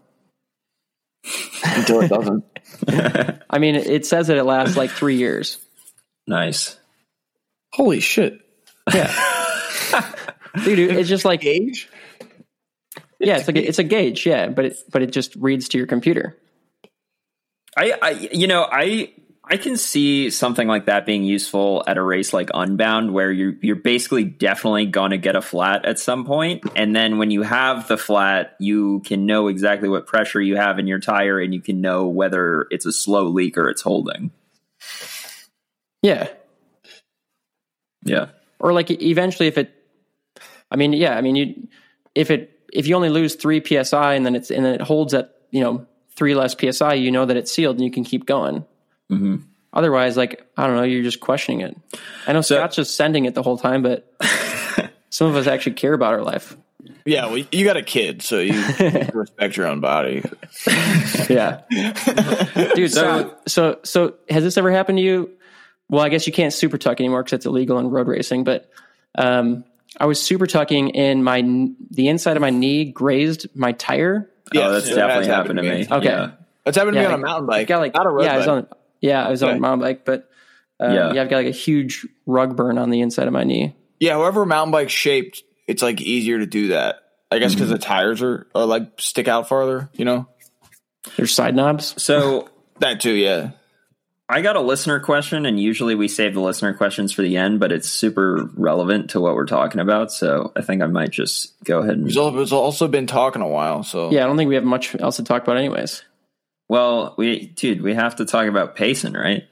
Until it doesn't. I mean, it it says that it lasts like three years. Nice. Holy shit! Yeah. Dude, it's just like Gauge. yeah, it's like a, it's a gauge, yeah, but it but it just reads to your computer. I, I, you know, I, I can see something like that being useful at a race like Unbound, where you're you're basically definitely gonna get a flat at some point, and then when you have the flat, you can know exactly what pressure you have in your tire, and you can know whether it's a slow leak or it's holding. Yeah, Yeah. or like eventually if it i mean yeah i mean you if it if you only lose three psi and then it's and then it holds at you know three less psi you know that it's sealed and you can keep going Mhm. otherwise like i don't know you're just questioning it i know So- scott's just sending it the whole time but some of us actually care about our life Yeah, well, you got a kid, so you respect your own body. yeah dude so so so has this ever happened to you well i guess you can't super tuck anymore because it's illegal in road racing but um i was super tucking and my the inside of my knee grazed my tire oh, that's Yes, definitely that's happened to me. Okay. Yeah. That's happened to me Yeah, on a mountain bike. got like not a road yeah, I was on yeah, I was on Okay. a mountain bike, but um, Yeah. yeah. I've got like a huge rug burn on the inside of my knee. Yeah, however mountain bike shaped, it's like easier to do that. I guess because the tires are, are like stick out farther. You know There's side knobs. So that too. Yeah. I got a listener question, and usually we save the listener questions for the end, but it's super relevant to what we're talking about. So I think I might just go ahead and. It's it's also been talking a while, so Yeah, I don't think we have much else to talk about, anyways. Well, we, dude, we have to talk about pacing, right?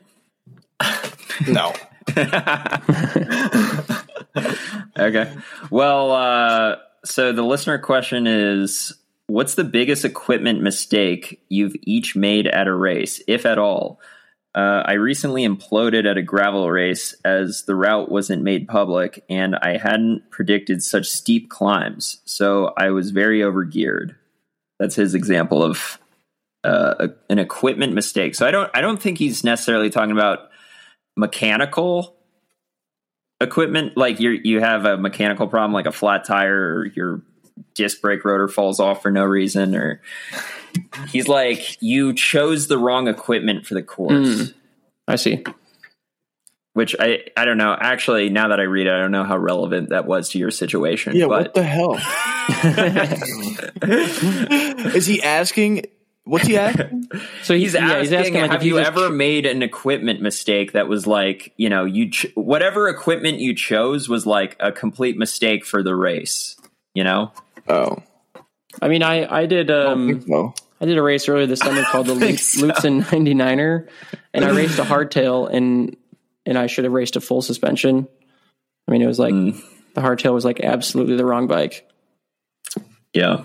no. Okay. Well, uh, so the listener question is What's the biggest equipment mistake you've each made at a race, if at all? Uh, I recently imploded at a gravel race as the route wasn't made public and I hadn't predicted such steep climbs, so I was very overgeared. That's his example of uh, an equipment mistake. So I don't, I don't think he's necessarily talking about mechanical equipment like you you have a mechanical problem like a flat tire or your disc brake rotor falls off for no reason or he's like you chose the wrong equipment for the course Mm. I see. which i i don't know actually now that i read it i don't know how relevant that was to your situation Yeah. What the hell? Is he asking? What's he asking? So he's, yeah, asking, he's asking like have if you ever ch- made an equipment mistake that was like you know you ch- whatever equipment you chose was like a complete mistake for the race You know, Oh, I mean, I I did um think so. I did a race earlier this summer called the think Lutz, so. Lutsen 99er, and I raced a hardtail, and and I should have raced a full suspension. I mean, it was like Mm. the hardtail was like absolutely the wrong bike. Yeah.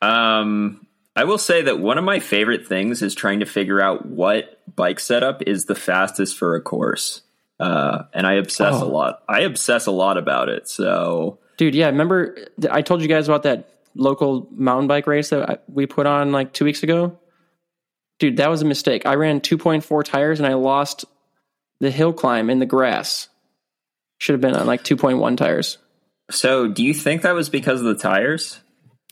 Um, I will say that one of my favorite things is trying to figure out what bike setup is the fastest for a course. Uh, and I obsess a Oh. lot. I obsess a lot about it. So Dude, yeah, remember I told you guys about that local mountain bike race that I, we put on like two weeks ago? Dude, that was a mistake. I ran 2.4 tires and I lost the hill climb in the grass. Should have been on like 2.1 tires. So, do you think that was because of the tires?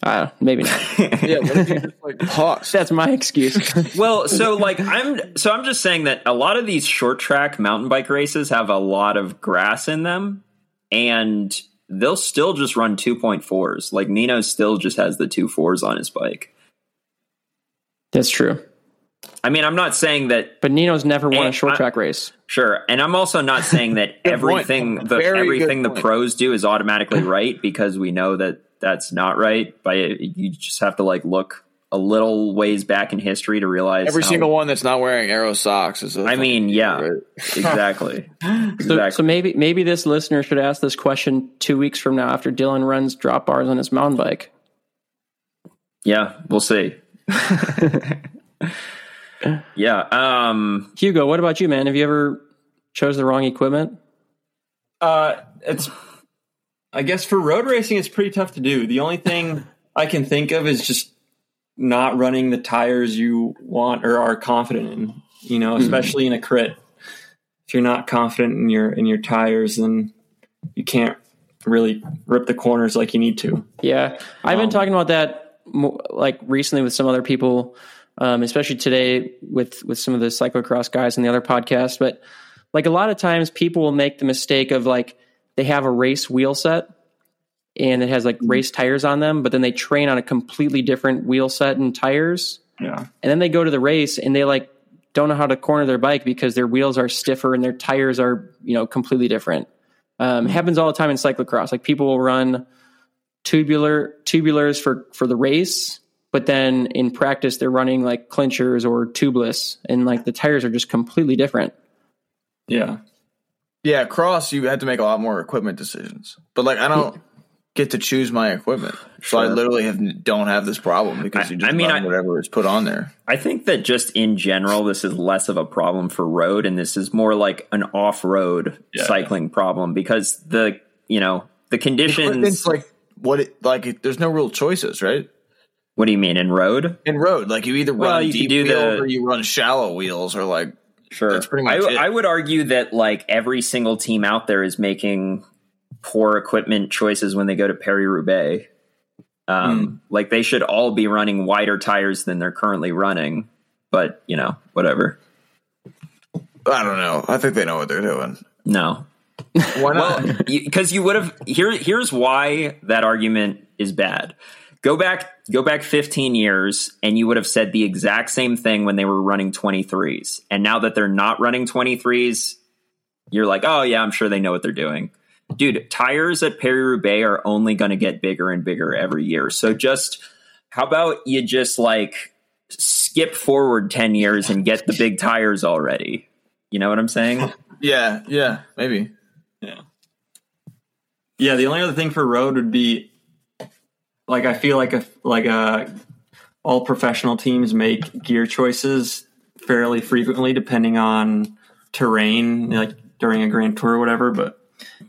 Uh, maybe not. Yeah, what if you just like pause? That's my excuse. Well, so like I'm so I'm just saying that a lot of these short track mountain bike races have a lot of grass in them and they'll still just run 2.4s. Like Nino still just has the two fours on his bike. That's true. I mean, I'm not saying that But Nino's never won a short I- track race. Sure, and I'm also not saying that everything the Very everything the point. pros do is automatically right because we know that that's not right. But you just have to like look a little ways back in history to realize Every how- single one that's not wearing aero socks is. a I mean, yeah, right? exactly, So, so maybe maybe this listener should ask this question two weeks from now after Dylan runs drop bars on his mountain bike. yeah, we'll see. yeah, um, Hugo, what about you, man? Have you ever chose the wrong equipment? Uh, it's, I guess for road racing, it's pretty tough to do. The only thing I can think of is just not running the tires you want or are confident in. You know, especially in a crit. If you're not confident in your in your tires, then you can't really rip the corners like you need to. Yeah, I've been Um, talking about that like recently with some other people, um, especially today with with some of the cyclocross guys on the other podcast. But like a lot of times, people will make the mistake of like they have a race wheel set and it has like race tires on them, but then they train on a completely different wheel set and tires, Yeah. and then they go to the race and they like don't know how to corner their bike because their wheels are stiffer and their tires are you know completely different. Um, it happens all the time in cyclocross. Like people will run tubular tubulars for for the race, but then in practice they're running like clinchers or tubeless, and like the tires are just completely different. Yeah. Yeah, cross. You had to make a lot more equipment decisions, but like I don't get to choose my equipment, so I literally have don't have this problem because I- you just I mean, I- whatever is put on there. I think that just in general, this is less of a problem for road, and this is more like an off-road Yeah. cycling problem because the you know the conditions. Equipment's like what it like. It, there's no real choices, right? what do you mean in road? In road, like you either run Well, you deep do wheels the- or you run shallow wheels, or like Sure, That's pretty much I, it. I would argue that like every single team out there is making poor equipment choices when they go to Paris Roubaix. Um, Hmm. Like they should all be running wider tires than they're currently running, but you know, whatever. I don't know. I think they know what they're doing. No, Why not? Well, because you, would have here. Here's why that argument is bad. Go back, go back 15 years, and you would have said the exact same thing when they were running 23s. And now that they're not running 23s, you're like, oh yeah, I'm sure they know what they're doing. Dude, tires at Paris Roubaix are only going to get bigger and bigger every year. So just how about you just like skip forward 10 years and get the big tires already? You know what I'm saying? yeah, yeah, maybe. Yeah. Yeah, the only other thing for road would be like I feel like a like a all professional teams make gear choices fairly frequently depending on terrain, like during a grand tour or whatever, but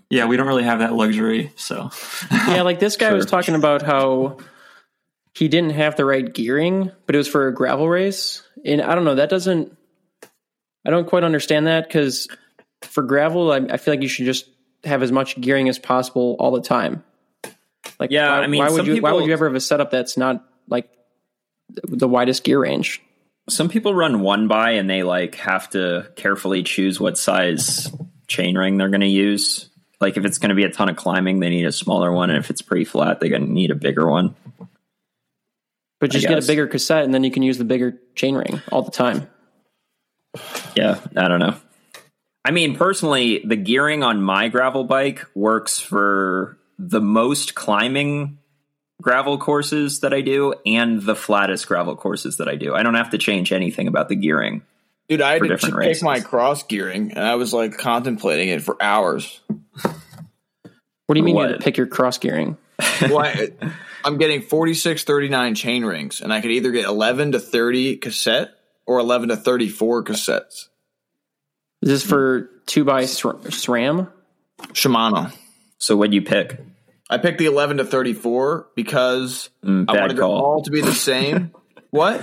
yeah, we don't really have that luxury, so Yeah, like this guy was talking about how he didn't have the right gearing, but it was for a gravel race. And I don't know, that doesn't, I don't quite understand that because for gravel, I, I feel like you should just have as much gearing as possible all the time. Like, Yeah, why, I mean, why would you, why would you ever have a setup that's not like the widest gear range? some people run one by and they like have to carefully choose what size chainring they're going to use. Like if it's going to be a ton of climbing, they need a smaller one, and if it's pretty flat, they're going to need a bigger one. But just get a bigger cassette and then you can use the bigger chainring all the time. Yeah, I don't know. I mean, personally, the gearing on my gravel bike works for the most climbing gravel courses that I do and the flattest gravel courses that I do. I don't have to change anything about the gearing. Dude, I had to different pick races. my cross gearing, and I was like contemplating it for hours. What do you mean you had to pick your cross gearing? Well, I, I'm getting 46, 39 chain rings, and I could either get 11 to 30 cassette or 11 to 34 cassettes. Is this for two by SR- SRAM? Shimano. So what'd you pick? I picked the 11 to 34 because Mm, I bad wanted them all to be the same. what?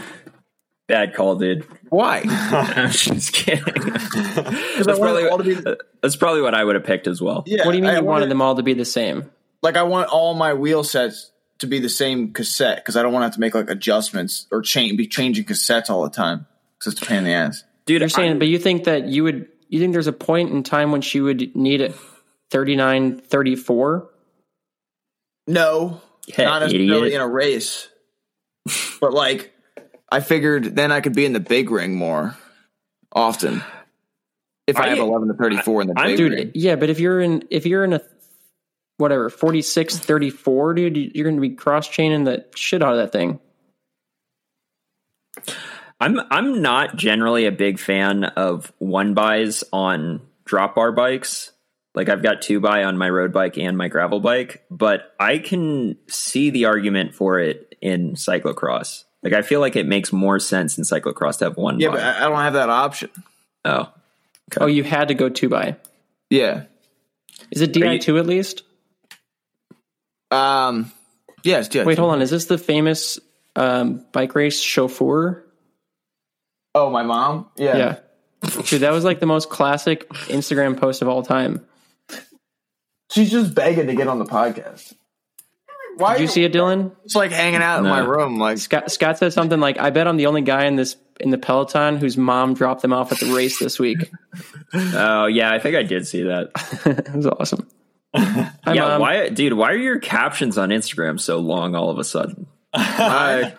Bad call, dude. Why? I'm just kidding. Because that's, I wanted probably, all to be. that's probably what I would have picked as well. Yeah, What do you mean I you wanted them all to be the same? Like I want all my wheel sets to be the same cassette because I don't want to have to make like adjustments or change, be changing cassettes all the time because it's a pain in the ass. Dude, You're saying, I- but you think that you would, you think there's a point in time when she would need it 39, 34? No, Yeah, not necessarily idiot. in a race, but like I figured then I could be in the big ring more often if I, I- have eleven to thirty four in the I'm- big Dude, ring. yeah, but if you're in, if you're in a, whatever, 46, 34, dude, you're going to be cross chaining the shit out of that thing. I'm I'm not generally a big fan of one buys on drop bar bikes. Like I've got two by on my road bike and my gravel bike, but I can see the argument for it in cyclocross. Like I feel like it makes more sense in cyclocross to have one Yeah, buy. but I I don't have that option. oh, Oh, you had to go two by. Yeah. Is it Di2 at least? Um. Yes. Yeah. Wait, hold on. Is this the famous um, bike race chauffeur? Oh, my mom. Yeah. Yeah. Dude, that was like the most classic Instagram post of all time. She's just begging to get on the podcast. Why Did you see it, Dylan? It's like hanging out in No. my room. Like Scott, Scott said something like, "I bet I'm the only guy in this in the peloton whose mom dropped them off at the race this week." oh yeah, I think I did see that. it was awesome. Hi, yeah, Mom. why, dude? Why are your captions on Instagram so long all of a sudden? I,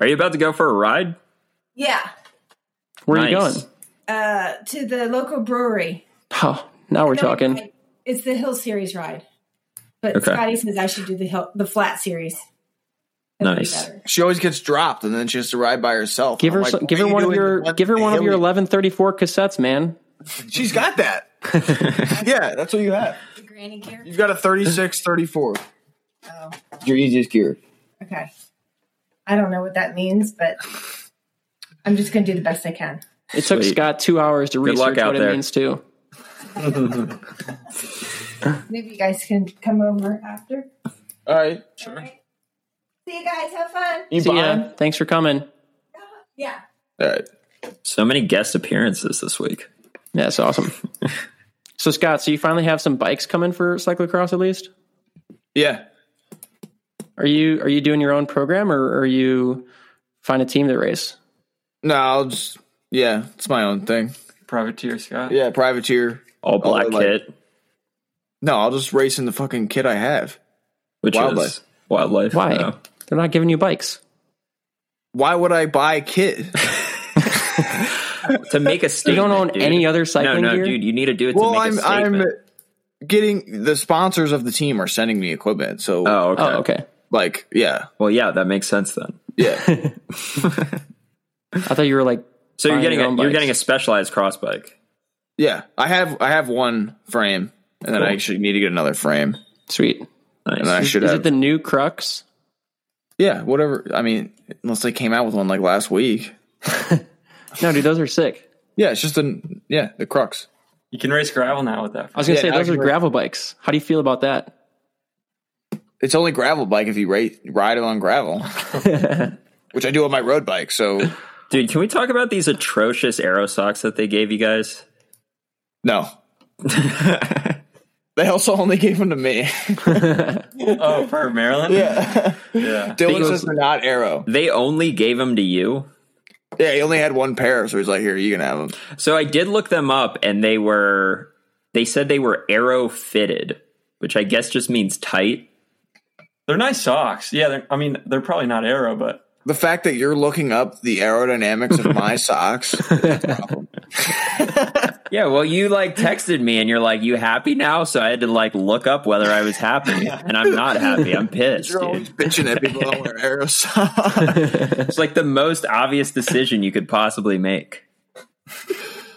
Are you about to go for a ride? Yeah, Where are you Nice. going? uh, to the local brewery. Oh, now we're talking. I- It's the Hill Series ride, but Okay. Scotty says I should do the hill, the flat series. That'd Nice. better. she always gets dropped, and then she has to ride by herself. Give her, like, some, what give her one of your, give her one of your 1134 cassettes, man. She's got that. yeah, that's what you have. The granny gear. You've got a 36, 34. Oh, Your easiest gear. okay. I don't know what that means, but I'm just going to do the best I can. It took Scott two hours to Good luck research out what it means too. Maybe you guys can come over after. All right. All right. See you guys. Have fun. You See buying? ya. Thanks for coming. Yeah. All right. So many guest appearances this week. Yeah, that's awesome. so Scott, so you finally have some bikes coming for cyclocross at least? Yeah. Are you are you doing your own program or are you find a team to race? No, I'll just, yeah, it's my own thing. Privateer Scott. Yeah, privateer. All black like- kit, No, I'll just race in the fucking kit I have. which Wildlife. is wildlife. Why? They're not giving you bikes. Why would I buy a kit? to make a statement. You statement. don't own dude. any other No, cycling no, gear? dude. You need to do it to well, make a I'm statement. I'm getting the sponsors of the team are sending me equipment. So oh, okay. Oh, okay. like, yeah, Well, yeah, that makes sense then. yeah. I thought you were like So you're getting your a, you're getting a specialized cross bike. Yeah, I have I have one frame, and then I actually need to get another frame, sweet. and I should Is have. it the new Crux? yeah, whatever. I mean, unless they came out with one like last week. No, dude, those are sick. Yeah, it's just a yeah the crux. You can race gravel now with that. I was gonna Yeah, say those are can- gravel bikes. How do you feel about that? It's only gravel bike if you rate, ride it on gravel, which I do on my road bike. So Dude, can we talk about these atrocious aero socks that they gave you guys? No, they also only gave them to me. Oh, for Maryland? yeah, Yeah. Dylan goes- says they're not aero. They only gave them to you. Yeah, he only had one pair, so he's like, "Here, you can have them." So I did look them up, and they were they said they were aero fitted, which I guess just means tight. They're nice socks. Yeah, they're, I mean, they're probably not aero, but The fact that you're looking up the aerodynamics of my socks, is a problem. Yeah, well, you like texted me and you're like, "You happy now?" So I had to like look up whether I was happy, and I'm not happy. I'm pissed, You're always dude. bitching at people wear aeros. It's like the most obvious decision you could possibly make.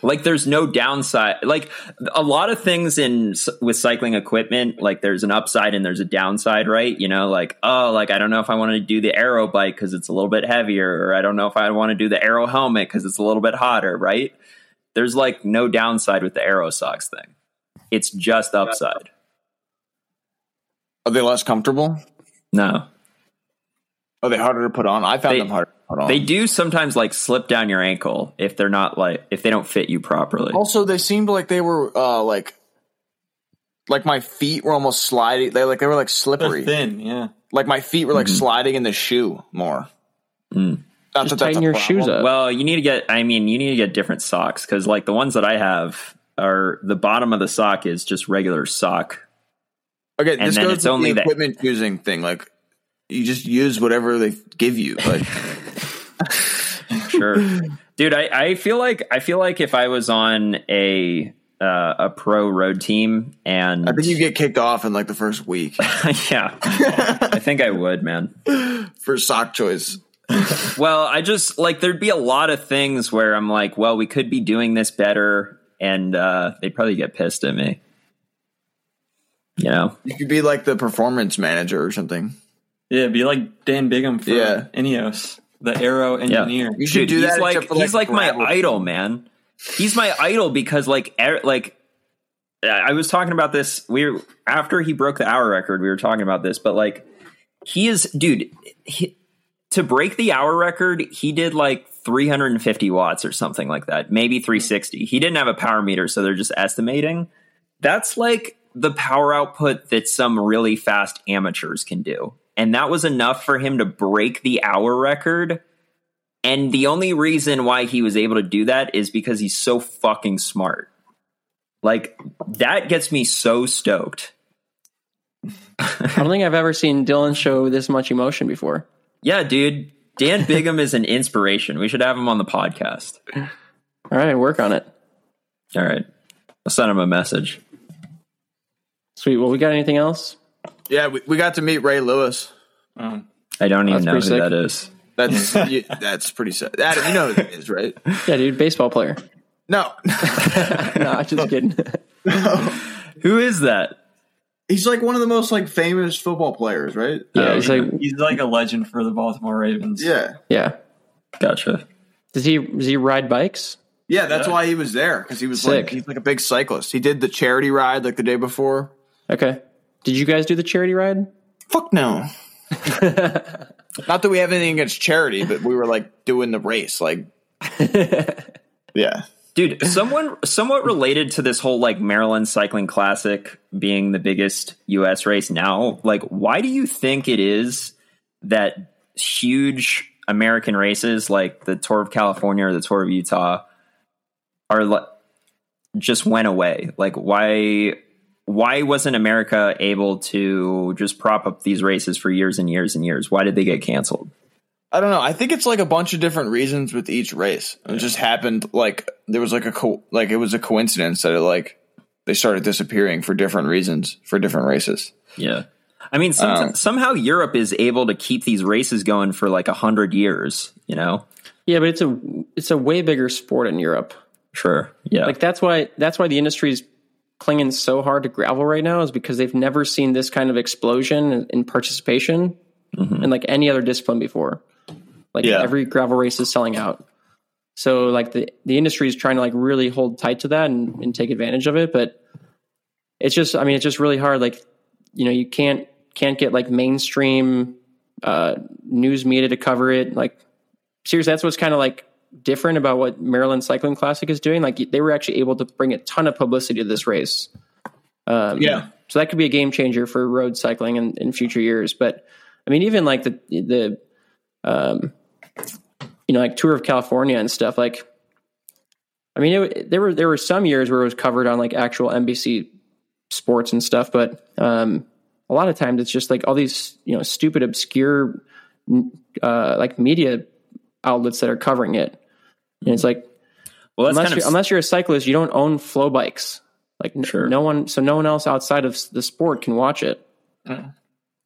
Like, there's no downside. Like a lot of things in with cycling equipment, like there's an upside and there's a downside, right? You know, like oh, like I don't know if I want to do the aero bike because it's a little bit heavier, or I don't know if I want to do the aero helmet because it's a little bit hotter, right? There's like no downside with the aero socks thing. It's just upside. Are they less comfortable? No, Are they harder to put on? I found They- them harder to put on. they do sometimes like slip down your ankle if they're not like if they don't fit you properly. also, they seemed like they were uh, like, like my feet were almost sliding. They like they were like They're slippery. thin, yeah. Like my feet were like Mm-hmm. sliding in the shoe more. Mm. Not Just that tighten a your problem. shoes up. Well, you need to get. I mean, you need to get different socks because, like, the ones that I have are the bottom of the sock is just regular sock. Okay, And this then goes it's with only the the- equipment using thing. Like you just use whatever they give you. Like Sure, dude. I, I feel like I feel like if I was on a uh, a pro road team and I think you get kicked off in like the first week yeah, I think I would, man. for sock choice. Well, I just like there'd be a lot of things where I'm like, well, we could be doing this better, and uh, they'd probably get pissed at me. You know, You could be like the performance manager or something. Yeah, be like Dan Bigham for Yeah. Ineos, the aero engineer. You should Dude, do he's that. like except for, he's like my idol, man. He's my idol because like er, like I was talking about this. We were after he broke the hour record. We were talking about this, but like he is, dude. He, to break the hour record, he did like 350 watts or something like that, maybe hmm. 360. He didn't have a power meter, so they're just estimating. That's like the power output that some really fast amateurs can do. And that was enough for him to break the hour record. And the only reason why he was able to do that is because he's so fucking smart. Like, that gets me so stoked. I don't think I've ever seen Dylan show this much emotion before. Yeah, dude. Dan Bigham is an inspiration. We should have him on the podcast. All right, work on it. All right. I'll send him a message. Sweet. Well, we got anything else? Yeah, we, we got to meet Ray Lewis. Um, I don't even know who sick. that is. That's you, that's pretty sad. Adam, you know who that is, right? Yeah, dude, baseball player. No, no, I'm just kidding. Who is that? He's like one of the most like famous football players, right? yeah, Oh, he's like, he's like a legend for the Baltimore Ravens. Yeah, yeah. Gotcha. Does he does he ride bikes? yeah. That's Yeah. why he was there because he was Sick. like he's like a big cyclist. He did the charity ride like the day before. Okay. Did you guys do the charity ride? Fuck no. Not that we have anything against charity, but we were like doing the race, like yeah. Dude, someone somewhat related to this whole like Maryland Cycling Classic being the biggest US race now, like why do you think it is that huge American races like the Tour of California or the Tour of Utah are li- just went away? Like why why wasn't America able to just prop up these races for years and years and years? Why did they get canceled? I don't know. I think it's like a bunch of different reasons with each race. It just happened like there was like a co- like it was a coincidence that it like they started disappearing for different reasons for different races. Yeah. I mean, some, Um, somehow Europe is able to keep these races going for like a hundred years. You know, Yeah, but it's a it's a way bigger sport in Europe. sure, yeah, Like that's why that's why the industry's clinging so hard to gravel right now is because they've never seen this kind of explosion in, in participation in like any other discipline before. Like Yeah. every gravel race is selling out. So like the the industry is trying to like really hold tight to that and, and take advantage of it, but it's just I mean it's just really hard. Like you know you can't can't get like mainstream uh, news media to cover it. Like seriously, that's what's kind of like different about what Maryland Cycling Classic is doing. Like they were actually able to bring a ton of publicity to this race. Um, Yeah. So that could be a game changer for road cycling in, in future years. But I mean, even like the the um, you know like Tour of California and stuff. Like, I mean, it, there were there were some years where it was covered on like actual NBC sports and stuff, but um, a lot of times it's just like all these you know stupid obscure uh, like media outlets that are covering it. And it's like, Well, that's unless kind you're, of unless you're a cyclist, you don't own FloBikes. Like n- Sure. no one, so no one else outside of the sport can watch it.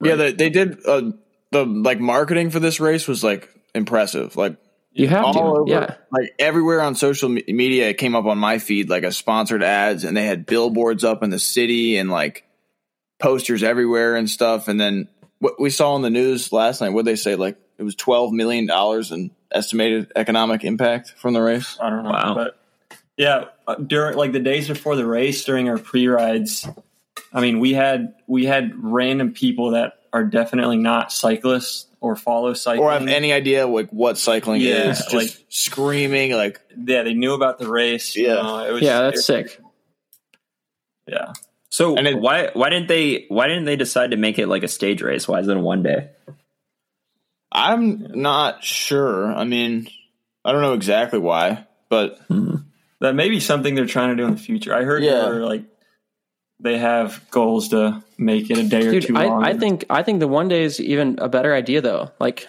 Yeah, they, they did uh, the like marketing for this race was like impressive. Like You have all to, over, yeah. like everywhere on social me- media, it came up on my feed like a sponsored ads, and they had billboards up in the city and like posters everywhere and stuff. And then what we saw on the news last night, what they say, like it was twelve million dollars in estimated economic impact from the race. I don't know. Wow. But yeah, uh, during like the days before the race, during our pre rides, I mean, we had we had random people that are definitely not cyclists or follow cycling. Or have any idea like what cycling Yeah, is? Just like- screaming like yeah, they knew about the race. you Yeah. know, it was, Yeah, that's it- sick. Yeah, so. and it- why why didn't they why didn't they decide to make it like a stage race? Why is it a one day? I'm not sure. I mean, I don't know exactly why, but hmm. that may be something they're trying to do in the future. I heard Yeah. they're like they have goals to make it a day or two I, longer. I think I think the one day is even a better idea though. Like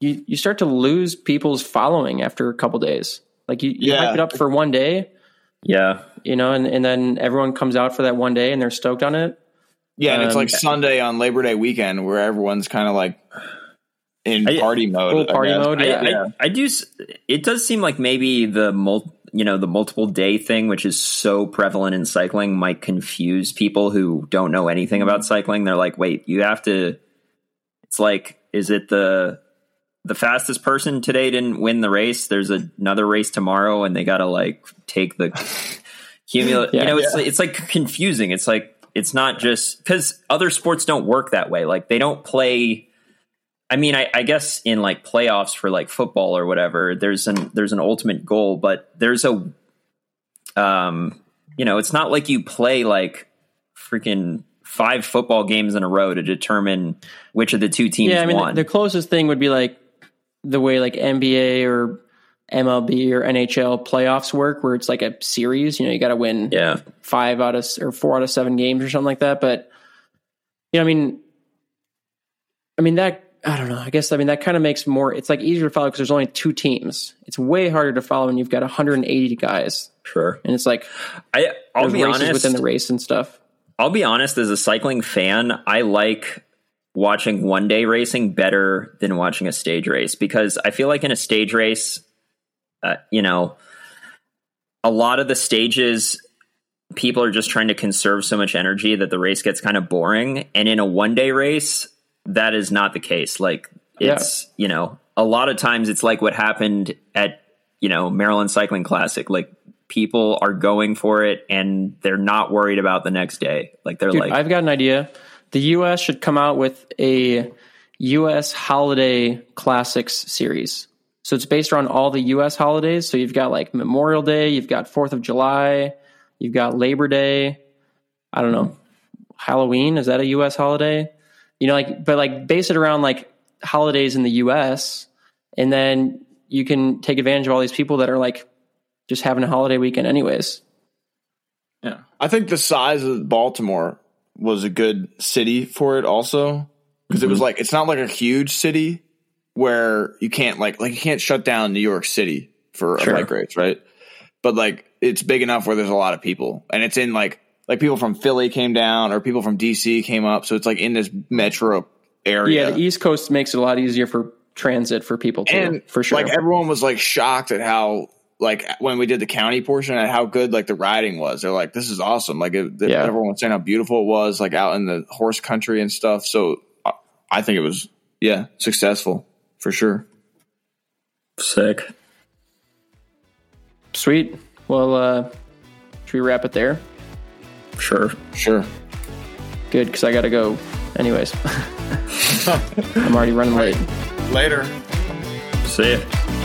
you, you start to lose people's following after a couple days. Like you, you Yeah. hype it up for one day, Yeah, you know, and, and then everyone comes out for that one day and they're stoked on it. yeah, and it's Um, like Sunday on Labor Day weekend where everyone's kind of like in I- party mode. Full I party mode. I, Yeah. I, I do. It does seem like maybe the mul- you know the multiple day thing, which is so prevalent in cycling, might confuse people who don't know anything about mm-hmm. cycling. They're like, "Wait, you have to." It's like, is it the the fastest person today didn't win the race? There's another race tomorrow, and they got to like take the cumulative. Yeah. you know, it's it's like confusing. It's like it's not just because other sports don't work that way. Like they don't play. I mean, I, I guess in like playoffs for like football or whatever, there's an there's an ultimate goal, but there's a, um, you know, it's not like you play like freaking five football games in a row to determine which of the two teams Yeah, I mean, the, won. the closest thing would be like the way like NBA or MLB or NHL playoffs work, where it's like a series. You know, you got to win yeah, five out of or four out of seven games or something like that. But you know, I mean, I mean that I don't know. I guess I mean that kind of makes more. It's like easier to follow because there's only two teams. It's way harder to follow when you've got 180 guys, sure. and it's like I I'll be honest. within the race and stuff. I'll be honest, as a cycling fan, I like watching one day racing better than watching a stage race because I feel like in a stage race, uh, you know, a lot of the stages, people are just trying to conserve so much energy that the race gets kind of boring. And in a one day race, that is not the case. Like, it's, you know, a lot of times it's like what happened at, you know, Maryland Cycling Classic. Like, people are going for it and they're not worried about the next day. Like, they're Dude, like, I've got an idea. The U.S. should come out with a U.S. holiday classics series. So it's based around all the U.S. holidays. So you've got like Memorial Day, you've got Fourth of July, you've got Labor Day. I don't know, Halloween is that a U.S. holiday? You know, like but like base it around like holidays in the U.S. and then you can take advantage of all these people that are like just having a holiday weekend, anyways. yeah. I think the size of Baltimore was a good city for it also because it was mm-hmm. like it's not like a huge city where you can't like like you can't shut down New York City for Sure. a bike race, right? But like it's big enough where there's a lot of people and it's in like like people from Philly came down or people from DC came up, so it's like in this metro area. Yeah, the East Coast makes it a lot easier for transit for people too, and for sure. like everyone was like shocked at how like when we did the county portion at how good like the riding was they're like this is awesome like it, Yeah. everyone was saying how beautiful it was like out in the horse country and stuff so I- i think it was yeah successful for sure sick. Sweet. Well, uh, should we wrap it there? Sure. sure Good, because I got to go. Anyways, I'm already running late. later See ya.